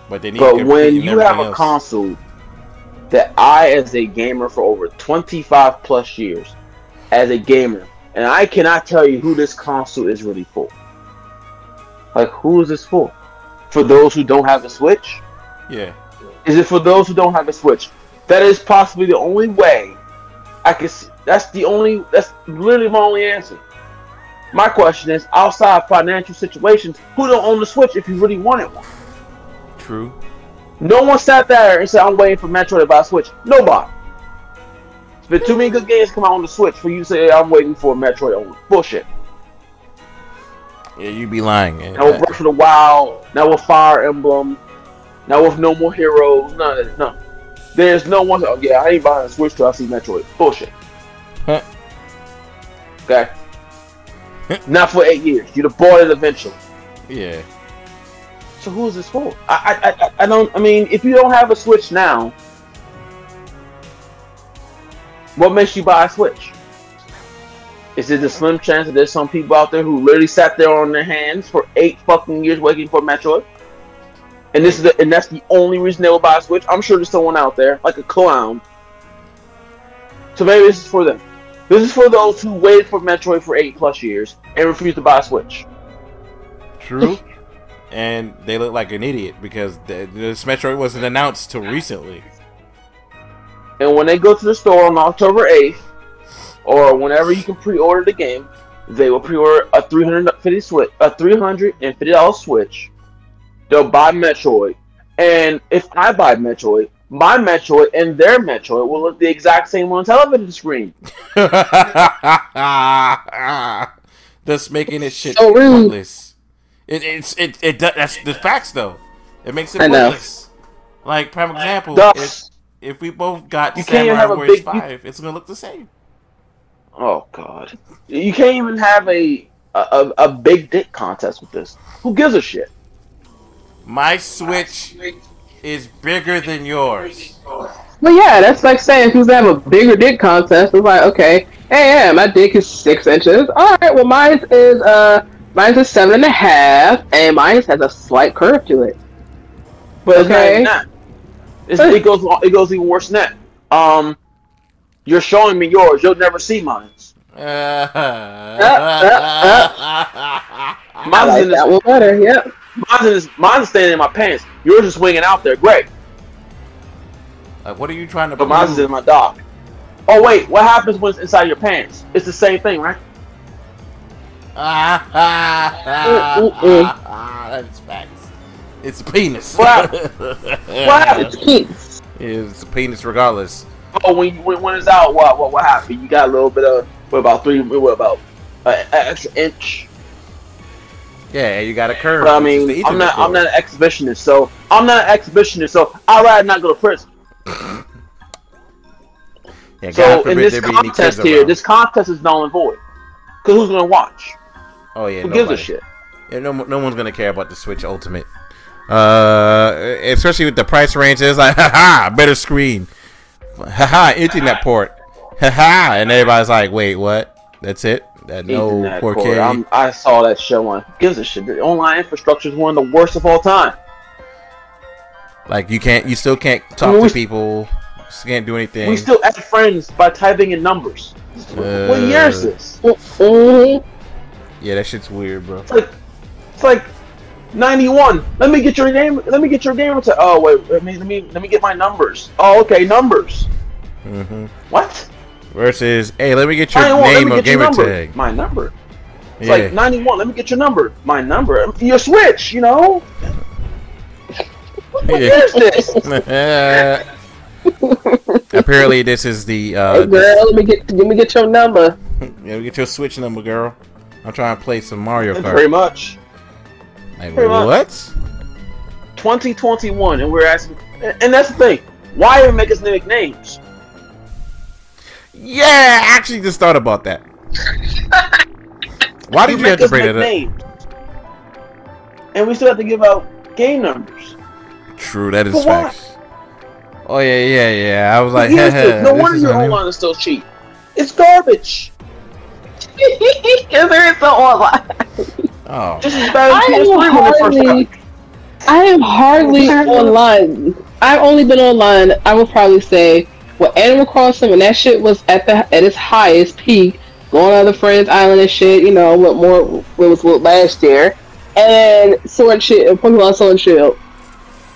But they need But to when you have everything a else. console that I, as a gamer for over 25 plus years, as a gamer, and I cannot tell you who this console is really for. Like, who is this for? For those who don't have a Switch? Yeah. Is it for those who don't have a Switch? That is possibly the only way I can see. That's the only, that's literally my only answer. My question is outside financial situations, who don't own the Switch if you really wanted one? True. No one sat there and said, I'm waiting for Metroid to buy a Switch. Nobody. It's been too many good games come out on the Switch for you to say, I'm waiting for a Metroid only. Bullshit. Yeah, you'd be lying. And Now with Breath of the Wild, now with Fire Emblem, now with No More Heroes, none of that. No. There's no one, oh yeah, I ain't buying a Switch till I see Metroid. Bullshit. Huh. Okay? Not for eight years. You'd have bought it eventually. yeah. So who is this for? I, I, I, I don't. I mean, if you don't have a Switch now, what makes you buy a Switch? Is it a slim chance that there's some people out there who literally sat there on their hands for eight fucking years waiting for Metroid? And this is the, and that's the only reason they will buy a Switch. I'm sure there's someone out there like a clown. So maybe this is for them. This is for those who waited for Metroid for eight plus years and refused to buy a Switch. True. and they look like an idiot because the, this Metroid wasn't announced till recently. And when they go to the store on October 8th, or whenever you can pre-order the game, they will pre-order a 350 switch, a 350 dollar Switch. They'll buy Metroid, and if I buy Metroid, my Metroid and their Metroid will look the exact same on television screen. Thus making it shit So pointless. It, it's it, it do- that's the facts though. It makes it I know. pointless. Like prime example, if, Thus, if we both got You can't even Samurai have a Warriors big- you- Five, it's gonna look the same. oh god, you can't even have a a, a a big dick contest with this. Who gives a shit? My Switch is bigger than yours. Well, yeah, that's like saying who's have a bigger dick contest. It's like, okay, hey, yeah, my dick is six inches. All right, well, mine is uh, mine is seven and a half, and mine has a slight curve to it. But it's not Okay. It's, it goes it goes even worse than that. Um, you're showing me yours. You'll never see mine. Mine's like in that one better. Yep. mine's, in this, mine's staying in my pants. Yours is swinging out there. Great, like, what are you trying to but mine's in my dock. Oh wait, what happens when it's inside your pants? It's the same thing, right? Ah, ah, ah, ah, ah, That's facts. It's a penis. What What It's peace. it's a penis regardless. Oh, when, when when it's out, what what what happened? You got a little bit of what about three? What about an extra inch? Yeah, you got a curve. But I which is the mean, I'm Ethernet not I'm not an exhibitionist, so I'm not an exhibitionist, so I'd rather not go to prison. Yeah, So in this there be any kids contest here, around. this contest is null and void. Cause who's gonna watch? Oh yeah, Who gives a shit? Yeah, no, no one's gonna care about the Switch Ultimate. Uh, especially with the price range, it's like, haha, better screen, haha, internet port, haha, and everybody's like, wait, what? That's it? That no Ethernet 4K? cord. I'm, I saw that show on. Gives a shit? The online infrastructure is one of the worst of all time. Like you can't, you still can't talk I mean, to people. Can't do anything. We still add friends by typing in numbers. what year is Uh, this? Mhm. Yeah, that shit's weird, bro. It's like, it's like 91. Let me get your name. Let me get your game. Oh wait, let me let me let me get my numbers. Oh okay, numbers. hmm What? Versus, hey, let me get your 91. Name me on gamer tag. My number. It's Yeah. like 91. Let me get your number. My number. Your Switch. You know. What is this? Apparently, this is the Hey, uh, girl, let me get let me get your number. yeah, get your Switch number, girl. I'm trying to play some Mario Very Kart. much. Like, pretty much. what? 2021, and we're asking. And and that's the thing. Why even make us make names? Yeah, I actually just thought about that. Why did you make have to bring make that up? names. And we still have to give out game numbers. True, that is For what? facts. Oh yeah, yeah, yeah. I was like, Here's heh, the- no wonder your on him. online is still cheap. It's garbage. Because there is no online. Oh, Just as bad as I am PS3 when it first hardly, got. I am hardly online. I've only been online. I would probably say, well, Animal Crossing when that shit was at the at its highest peak, going on the Friends Island and shit. You know, what more? What was what last year? And Sword Shield, and Pokemon Sword and Shield,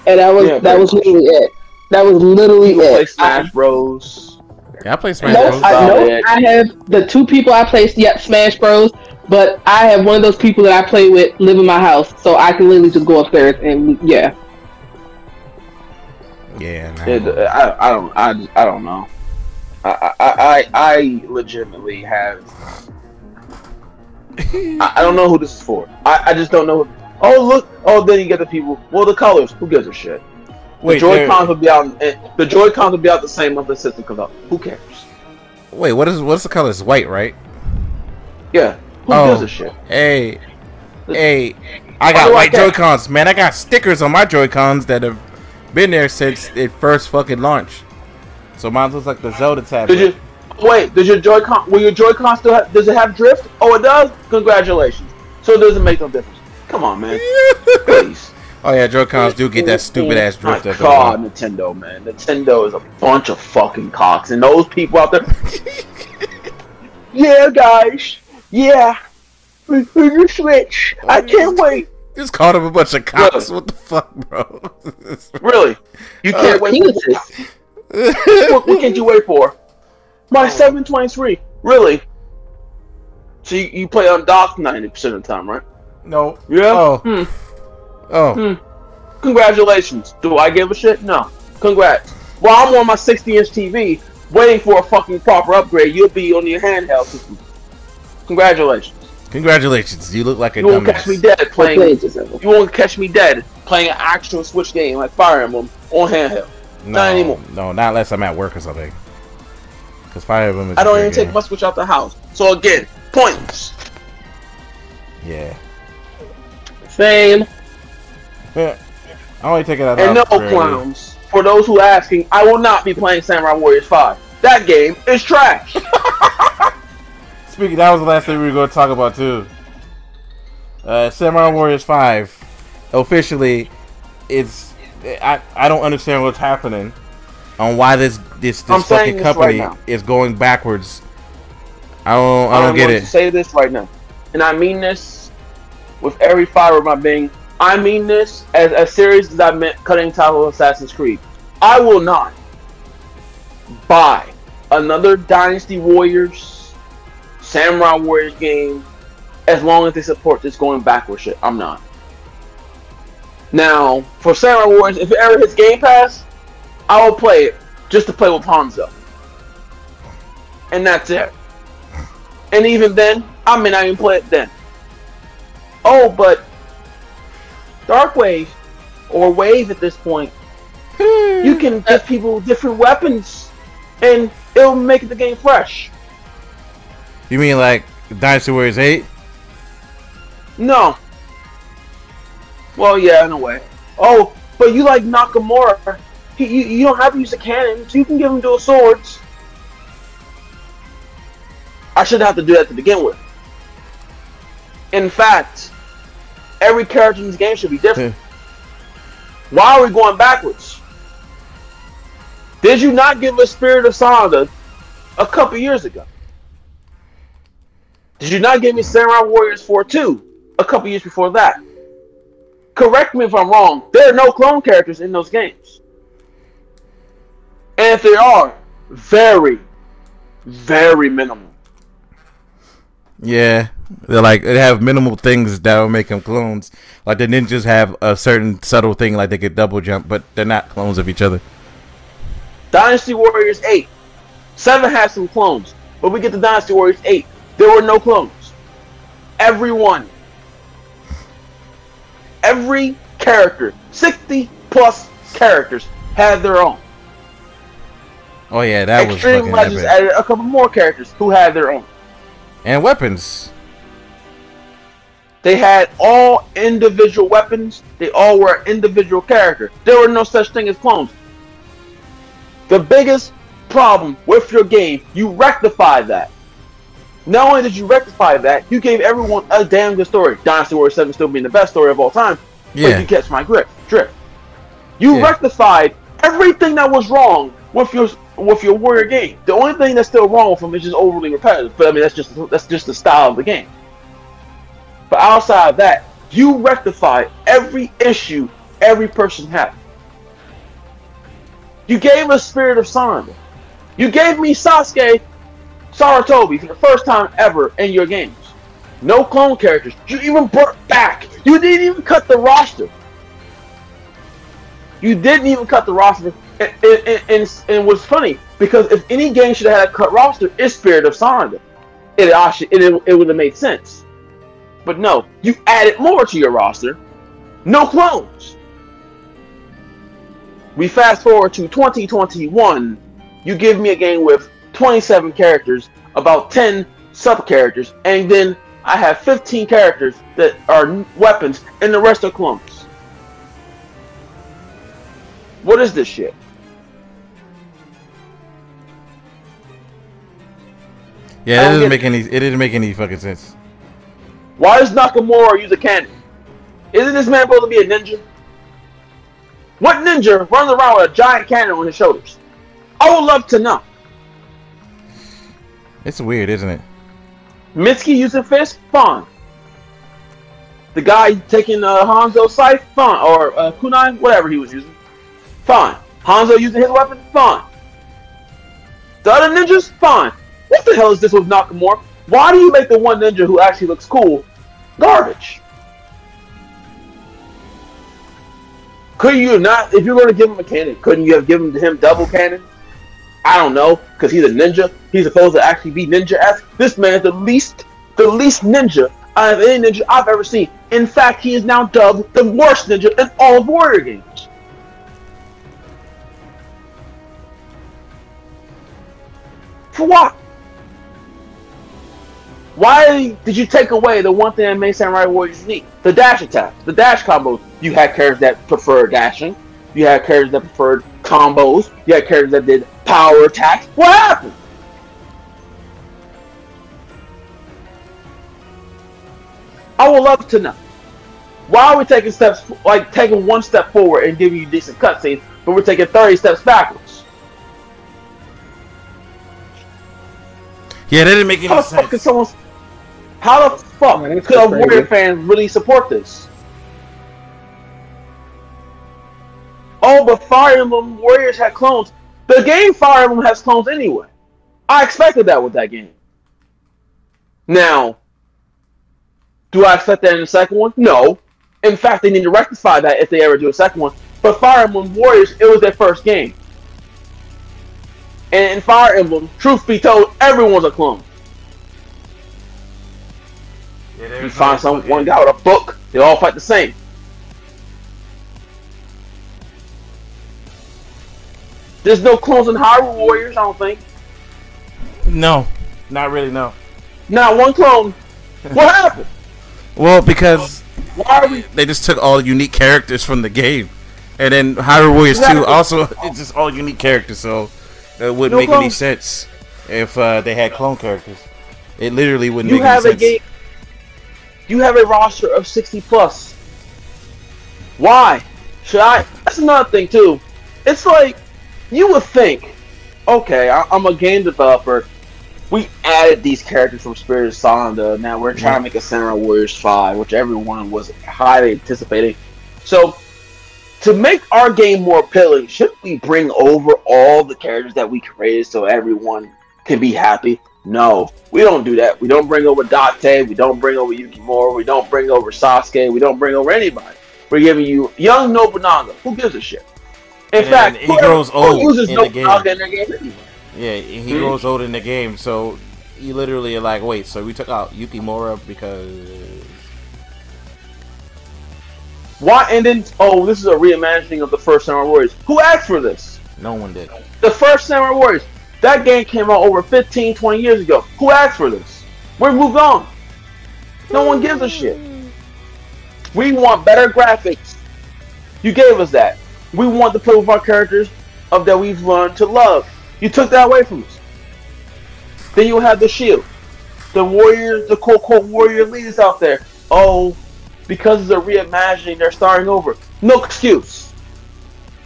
and that was Yeah, that was much. literally it. That was literally People play. Smash Bros. yeah, I play Smash No, Bros. I about know it. I have the two people I play yep, Smash Bros. But I have one of those people that I play with live in my house, so I can literally just go upstairs and yeah. Yeah, nah. It, I, I don't I, I don't know. I, I, I, I legitimately have. I, I don't know who this is for. I, I just don't know. Oh look! Oh, then you get the people. Well, the colors. Who gives a shit? wait, the Joy there- Cons will be out. eh, The Joy Cons will be out the same month the system comes out. Who cares? wait, what is what's the color? It's white, right? Yeah. Who Oh. gives a shit? Hey, hey, I got white? Joy Cons, man. I got stickers on my Joy Cons that have been there since it first fucking launched. So mine looks like the Zelda tablet. Did you? Wait. Does your Joy Con? Will your Joy Con still? Have, does it have drift? Oh, it does. Congratulations. So it doesn't make no difference. Come on, man. Please. oh yeah, Joy Cons do get that stupid ass drift. goes God. Nintendo, man. Nintendo is a bunch of fucking cocks, and those people out there. yeah, guys. Yeah. We we can switch. I can't wait. Just called him a bunch of cops. Bro. What the fuck, bro? Really? You can't wait. For, Penises. what, what can't you wait for? My 723. Really? So you, you play on dock 90% of the time, right? no. Yeah. Oh. Hmm. Oh. Hmm. Congratulations. Do I give a shit? No. Congrats. While I'm on my 60 inch TV waiting for a fucking proper upgrade, you'll be on your handheld system. Congratulations. Congratulations. You look like a You won't dumbass. catch me dead playing. it yourself. You won't catch me dead playing an actual Switch game like Fire Emblem on handheld. no, not anymore. No, not unless I'm at work or something. Because Fire Emblem is I a don't great even take my Switch out the house. So again, points. Yeah. Same. I only take it out And no the clowns. For those who are asking, I will not be playing Samurai Warriors 5. That game is trash. Speaking, that was the last thing we were going to talk about too. Uh, Samurai Warriors Five, officially, it's I I don't understand what's happening, on why this this I'm this saying fucking this right company is going backwards. I don't I don't I'm get going it. to say this right now, and I mean this with every fiber of my being. I mean this as as serious as I meant cutting top of Assassin's Creed. I will not buy another Dynasty Warriors, Samurai Warriors game as long as they support this going backward shit. I'm not. Now, for Samurai Warriors, if it ever hits Game Pass, I will play it just to play with Hanzo. And that's it. And even then, I may not even play it then. Oh, but Dark Wave, or Wave at this point, hmm. you can give people different weapons, and it'll make the game fresh. You mean like Dynasty Warriors 8? No. Well, yeah, in a way. Oh, but you like Nakamura. He, you, you don't have to use the cannons. You can give him dual swords. I shouldn't have to do that to begin with. In fact, every character in this game should be different. Hmm. Why are we going backwards? Did you not give us Spirit of Sanada a couple years ago? Did you not give me Samurai Warriors 4 2 a couple years before that? Correct me if I'm wrong. There are no clone characters in those games. And if there are, very, very minimal. Yeah, they're like they have minimal things that will make them clones. Like the ninjas have a certain subtle thing, like they could double jump, but they're not clones of each other. Dynasty Warriors 8. 7 has some clones, but we get the Dynasty Warriors 8. There were no clones. Everyone. Every character, 60 plus characters, had their own. Oh yeah, that was Extreme fucking Legends epic. added a couple more characters who had their own. And weapons. They had all individual weapons. They all were individual character. There were no such thing as clones. The biggest problem with your game, you rectify that. Not only did you rectify that, you gave everyone a damn good story. Dynasty Warriors 7 still being the best story of all time. But Yeah. you catch my grip, drift. You Yeah. rectified everything that was wrong with your with your warrior game. The only thing that's still wrong with them is just overly repetitive. But I mean that's just that's just the style of the game. But outside of that, you rectified every issue every person had. You gave us Spirit of Sanada. You gave me Sasuke Sarutobi for the first time ever in your games. No clone characters. You even brought back. You didn't even cut the roster. You didn't even cut the roster. And, and, and, and, funny, because if any game should have had a cut roster, it's Spirit of Sanada. It actually it, it would have made sense. But no, you added more to your roster. No clones. We fast forward to 2021. You give me a game with 27 characters, about 10 sub characters, and then I have 15 characters that are weapons, and the rest are clones. What is this shit? Yeah, it doesn't make any. It didn't make any fucking sense. Why does Nakamura use a cannon? Isn't this man supposed to be a ninja? What ninja runs around with a giant cannon on his shoulders? I would love to know. It's weird, isn't it? Mitsuki using fist, fine. The guy taking uh, Hanzo's scythe, fine. Or uh, kunai, whatever he was using, fine. Hanzo using his weapon, fine. The other ninjas, fine. What the hell is this with Nakamura? Why do you make the one ninja who actually looks cool garbage? Couldn't you not, if you're going to give him a cannon, couldn't you have given him double cannon? I don't know, because he's a ninja. He's supposed to actually be ninja-esque. This man is the least, the least ninja out of any ninja I've ever seen. In fact, he is now dubbed the worst ninja in all of Warrior games. For what? Why did you take away the one thing that made Samurai Warriors unique? The dash attack, the dash combos. You had characters that preferred dashing. You had characters that preferred combos. You had characters that did power attacks. What happened? I would love to know. Why are we taking steps, like taking one step forward and giving you decent cutscenes, but we're taking 30 steps backwards? Yeah, that didn't make any How any the fuck could someone? How the fuck Man, could a crazy. Warrior fan really support this? Oh, but Fire Emblem Warriors had clones. The game Fire Emblem has clones anyway. I expected that with that game. Now, Do I accept that in the second one? No. In fact, they need to rectify that if they ever do a second one. But Fire Emblem Warriors, it was their first game. And in Fire Emblem, truth be told, everyone's a clone. Yeah, You find some one guy with a book, they all fight the same. There's no clones in Hyrule Warriors, I don't think. No, not really. No. Not one clone. What happened? Well, because Why are we? they just took all unique characters from the game, and then Hyrule Warriors Two also it's just all unique characters, so it wouldn't No make any sense if uh, they had clone characters. It literally wouldn't You make have any a sense. game. You have a roster of 60 plus. Why? Should I? That's another thing too. It's like you would think, okay, I, I'm a game developer. We added these characters from Spirit of Sanada. Now we're trying to make a Samurai Warriors 5, which everyone was highly anticipating. So, to make our game more appealing, should we bring over all the characters that we created so everyone can be happy? No, we don't do that. We don't bring over Date. We don't bring over Yukimura. We don't bring over Sasuke. We don't bring over anybody. We're giving you young Nobunaga. Who gives a shit? In And fact, he grows old uses in the game. In their game anyway? Yeah, he Hmm? grows old in the game, so you literally are like, wait, so we took out Yukimura because Why? And then, oh, this is a reimagining of the first Samurai Warriors. Who asked for this? no one did. The first Samurai Warriors. That game came out over 15, 20 years ago. Who asked for this? We're moved on. No one gives a shit. We want better graphics. You gave us that. We want to play with our characters of that we've learned to love. You took that away from us. Then you have the shield. The warriors, the quote quote warrior leaders out there. Oh, because it's a reimagining, they're starting over. No excuse.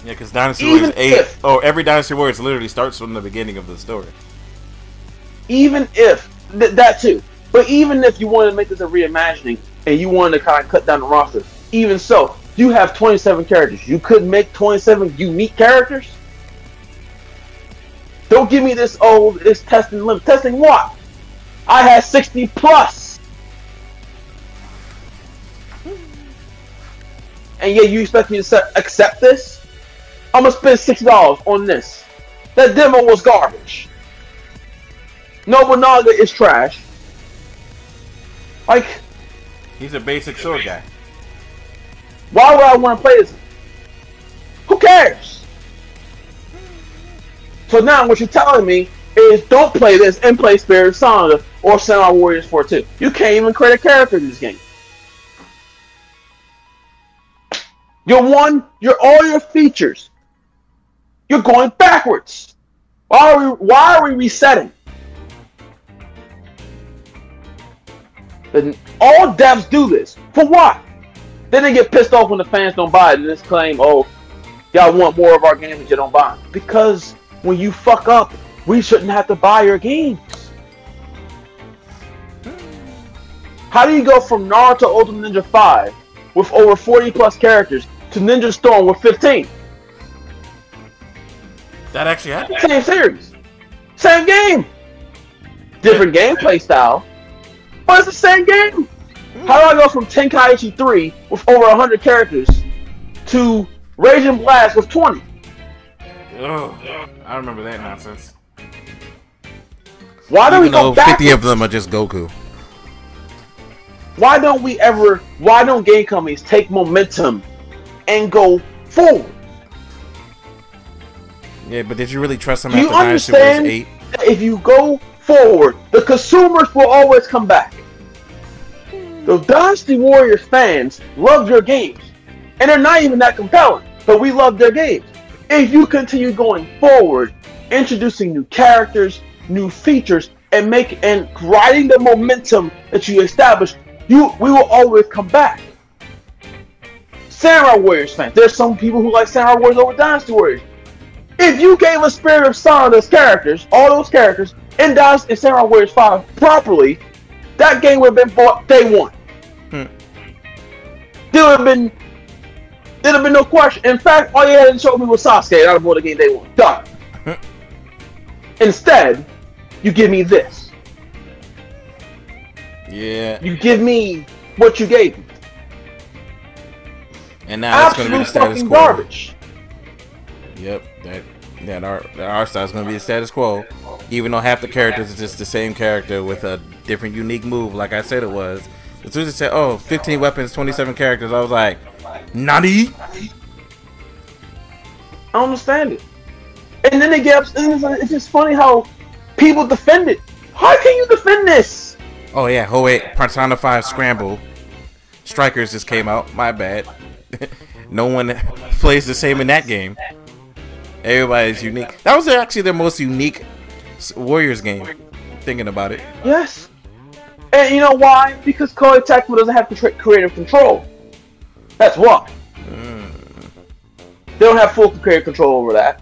Yeah, because Dynasty Even Warriors 8, if- oh, every Dynasty Warriors literally starts from the beginning of the story. even if th- that too, but even if you wanted to make this a reimagining and you wanted to kind of cut down the roster, even so, you have 27 characters. You could make 27 unique characters. Don't give me this. old, it's testing limit. Testing what? I had 60 plus. And yet you expect me to accept this? I'm gonna spend six dollars on this. That demo was garbage. Nobunaga is trash. Like, He's a basic sword guy. Why would I want to play this? Who cares? So now what you're telling me is don't play this and play Spirit of Sanada or Samurai Warriors 4 2. You can't even create a character in this game. Your one, your all your features. You're going backwards. Why are we why are we resetting? And all devs do this. For what? Then they get pissed off when the fans don't buy it and just claim, oh, y'all want more of our games but you don't buy them. Because when you fuck up, we shouldn't have to buy your games. How do you go from Naruto Ultimate Ninja 5 with over 40 plus characters to Ninja Storm with 15? That actually happened. Same series. Same game. Different gameplay style. But it's the same game. How do I go from Tenkaichi 3 with over 100 characters to Raging Blast with 20? Ugh, I remember that nonsense. Why don't Even we go back? 50 of them are just Goku. Why don't we ever? Why don't game companies take momentum and go forward? Yeah, but did you really trust him Do you after Dynasty Warriors understand? 8? If you go forward, the consumers will always come back. The Dynasty Warriors fans love your games, and they're not even that compelling, but we love their games. If you continue going forward, introducing new characters, new features, and make and riding the momentum that you established, you we will always come back. Samurai Warriors fans, there's some people who like Samurai Warriors over Dynasty Warriors. If you gave a Spirit of Sanada characters, all those characters, in Dynasty in Samurai Warriors 5 properly, that game would have been bought day one. Hmm. There would have been there'd have been no question. In fact, all you had to show me was Sasuke, and I'd have bought the game day one. Done. Instead, you give me this. Yeah. You give me what you gave me. And now it's going to be the status fucking quo. garbage. Yep, that our that art style is going to be the status quo. Even though half the characters is just the same character with a different, unique move, like I said it was. As soon as it said, "Oh, 15 weapons, 27 characters," I was like, "Nani?" I don't understand it. And then they get up, and it's, it's just funny how people defend it. How can you defend this? Oh yeah, oh wait, Persona 5 Scramble. Strikers just came out. My bad. no one plays the same in that game. Everybody's unique. That was actually their most unique Warriors game. Thinking about it. Yes. And you know why? Because Koei Tecmo doesn't have creative control. That's why. Hmm. They don't have full creative control over that.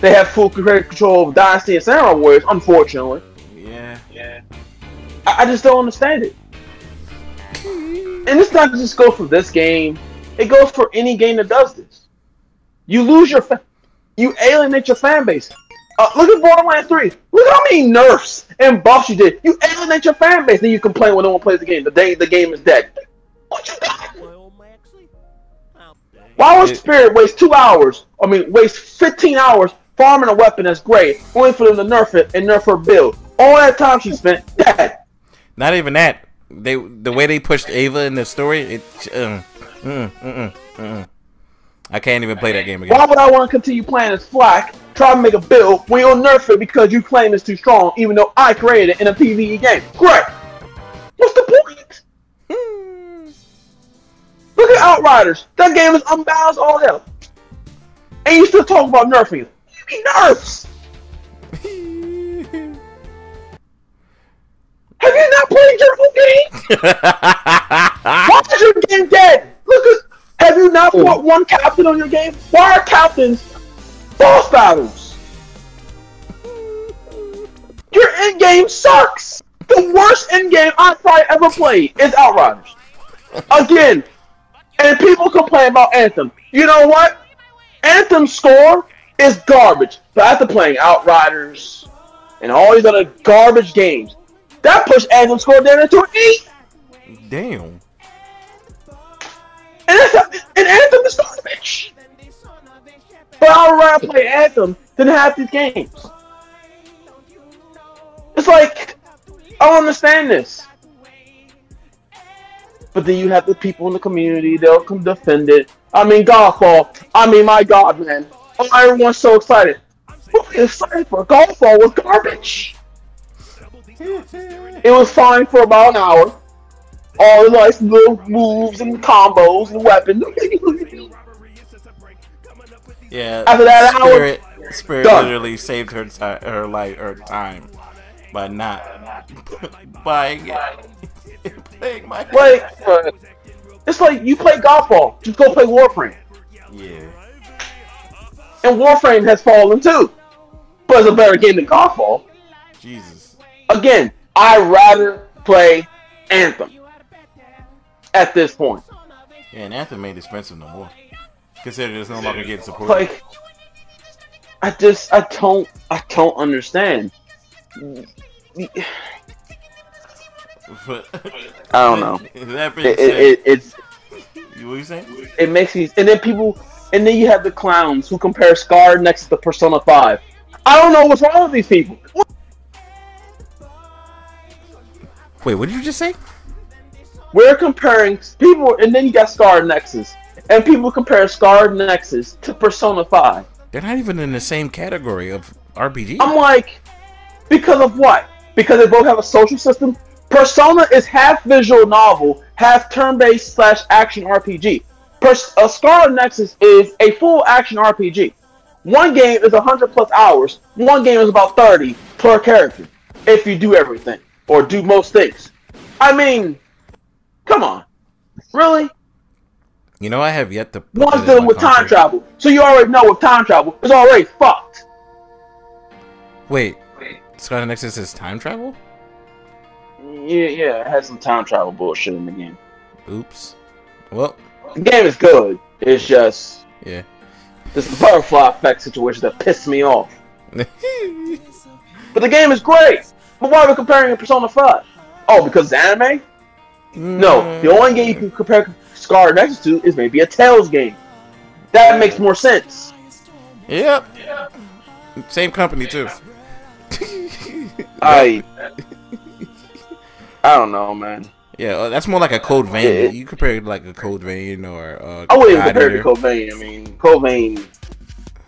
They have full creative control over Dynasty and Samurai Warriors, unfortunately. Yeah. Yeah. I, I just don't understand it. And it's not just go for this game. It goes for any game that does this. You lose your, fa- you alienate your fan base. Uh, look at Borderlands 3. Look at how many nerfs and buffs you did. You alienate your fan base, then you complain when no one plays the game. The day the game is dead. What you got? Why would Spirit waste two hours? I mean, waste 15 hours farming a weapon that's great, only for them to nerf it and nerf her build. All that time she spent dead. Not even that. They the way they pushed Ava in the story, it. Uh, mm, mm, mm, mm. I can't even play that game again. Why would I want to continue playing as Flack, try to make a build when you'll nerf it because you claim it's too strong, even though I created it in a PvE game? Great. What's the point? Hmm. Look at Outriders. That game is unbalanced all hell. And you still talk about nerfing. You mean nerfs? Have you not played your whole game? Why is your game dead? Look at. Have you not fought one captain on your game? Why are captains boss battles? Your end game sucks. The worst end game I've probably ever played is Outriders. Again, and people complain about Anthem. You know what? Anthem score is garbage. But after playing Outriders and all these other garbage games, that pushed Anthem score down into an eight. Damn. And, and Anthem is garbage. But I would rather play Anthem than half these games. It's like, I don't understand this. But then you have the people in the community, they'll come defend it. I mean, Godfall. I mean, my God, man. Oh, everyone's so excited. Who is excited for Godfall was garbage. It was fine for about an hour. All the nice little moves and combos and weapons. Yeah. After that hour, Spirit, Spirit done. literally saved her time, her life, her time by not buying it, playing my. like, it's like you play Godfall, just go play Warframe. Yeah. And Warframe has fallen too. But it's a better game than Godfall. Jesus. Again, i rather play Anthem at this point. Yeah, and Anthem ain't expensive no more. Considering it's no longer getting support. Like, I just, I don't, I don't understand. But, I don't know. that It, it, it, it's, you what you saying? it makes me, and then people, and then you have the clowns who compare Scar next to Persona 5. I don't know what's wrong with these people. Wait, what did you just say? We're comparing people, and then you got Scar Nexus, and people compare Scar Nexus to Persona 5. They're not even in the same category of RPG. I'm like, because of what? Because they both have a social system. Persona is half visual novel, half turn-based slash action RPG. Pers- a Scar Nexus is a full action RPG. One game is 100 plus hours. One game is about 30 per character, if you do everything or do most things. I mean, come on, really? you know, I have yet to. One's dealing with time travel, so you already know with time travel, it's already fucked. Wait, Scarlet Nexus is time travel? Yeah, yeah, it has some time travel bullshit in the game. Oops. Well, The game is good. It's just yeah. this butterfly effect situation that pissed me off. But the game is great. But why are we comparing it to Persona 5? Oh, because it's anime? No, the only game you can compare Scar Nexus to is maybe a Tales game. That makes more sense. Yep. Same company too. I I don't know, man. Yeah, uh, that's more like a Code Vein. Yeah. You compare it like a Code Vein or uh, I wouldn't even compare it to. Code Vein. I mean, Code Vein,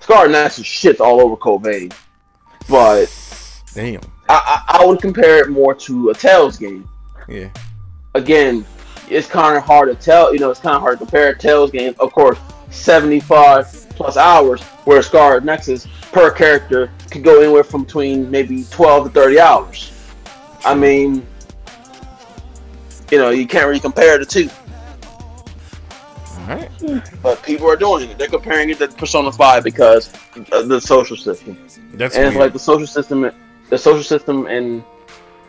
Scar Nexus shits all over Code Vein. But Damn. I, I, I would compare it more to a Tales game. Yeah. Again, it's kind of hard to tell. You know, it's kind of hard to compare Tales game, Of course, 75 plus hours, where Scar Nexus per character could go anywhere from between maybe 12 to 30 hours. I mean, you know, you can't really compare the two. All right. But people are doing it. They're comparing it to Persona 5 because of the social system. That's and it's like the social system, the social system in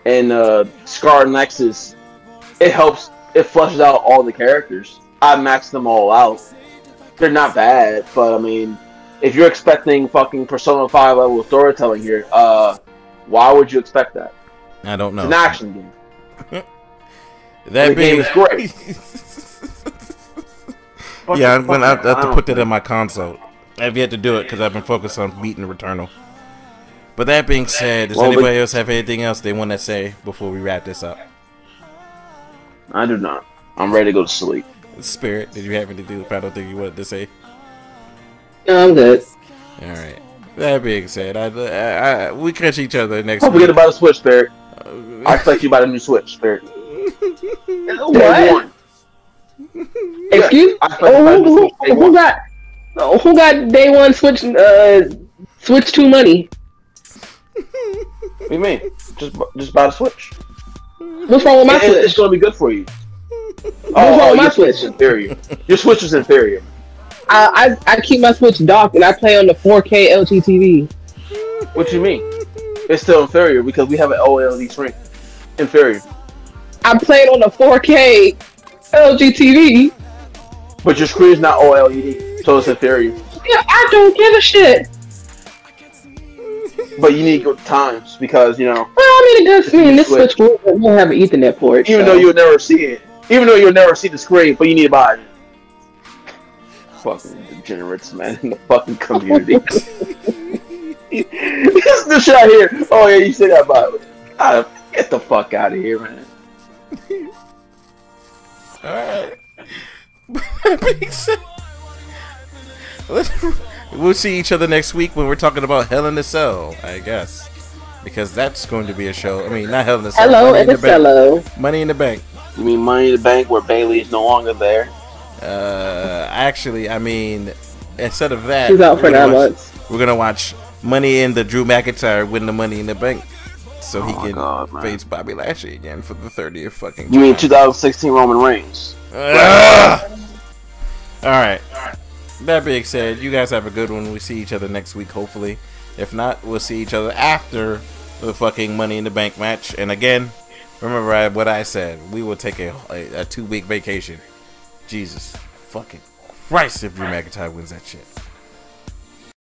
in uh, Scar Nexus, it helps. It flushes out all the characters. I maxed them all out. They're not bad, but I mean, if you're expecting fucking Persona Five level storytelling here, uh, why would you expect that? I don't know. It's an action game. that the game being is great. Yeah, I'm gonna have to, have to put that in my console. I've yet to do it because I've been focused on beating Returnal. But that being said, does Well, but- anybody else have anything else they want to say before we wrap this up? I do not. I'm ready to go to sleep. Spirit, did you have anything final thing you wanted to say? No, I'm good. All right. That being said, I, I, I we catch each other next Don't forget week. about the Switch, Spirit. I Uh, expect you buy the new Switch, Spirit. What? Day one. Excuse? I expect you buy Oh, who, who, who got oh, who got day one switch uh switch to money? What do you mean? Just just buy the Switch. What's wrong with my and It's going to be good for you. What's wrong oh, with my Switch? is inferior. Your Switch is inferior. I, I I keep my switch docked and I play on the 4K LG TV. What you mean? It's still inferior because we have an OLED screen. Inferior. I played on the 4K LG TV. But your screen is not OLED, so it's inferior. Yeah, I don't give a shit. But you need good times because, you know, Well, I mean, it does mean this Switch. switch will, will have an Ethernet port. even so. though you'll never see it, even though you'll never see the screen, but you need to buy it. Fucking degenerates, man, in the fucking community. this this shit out here. Oh yeah, you said that about it. Get the fuck out of here, man. All right. That let's- we'll see each other next week when we're talking about Hell in a Cell, I guess, because that's going to be a show. I mean, not Hell in a Cell. Hello, Money in and the Bank. hello. Money in the Bank. You mean Money in the Bank where Bayley is no longer there? Uh, actually, I mean, instead of that, She's out for we're gonna nine watch- months. We're gonna watch Money in the Drew McIntyre win the Money in the Bank, so he Oh my can God, face Bobby Lashley again for the thirtieth fucking. You mean 2016 Roman Reigns? Ugh. All right. That being said, you guys have a good one. We see each other next week, hopefully. If not, we'll see each other after the fucking Money in the Bank match. And again, remember I, what I said. We will take a, a, a two week vacation. Jesus fucking Christ, if Drew McIntyre wins that shit.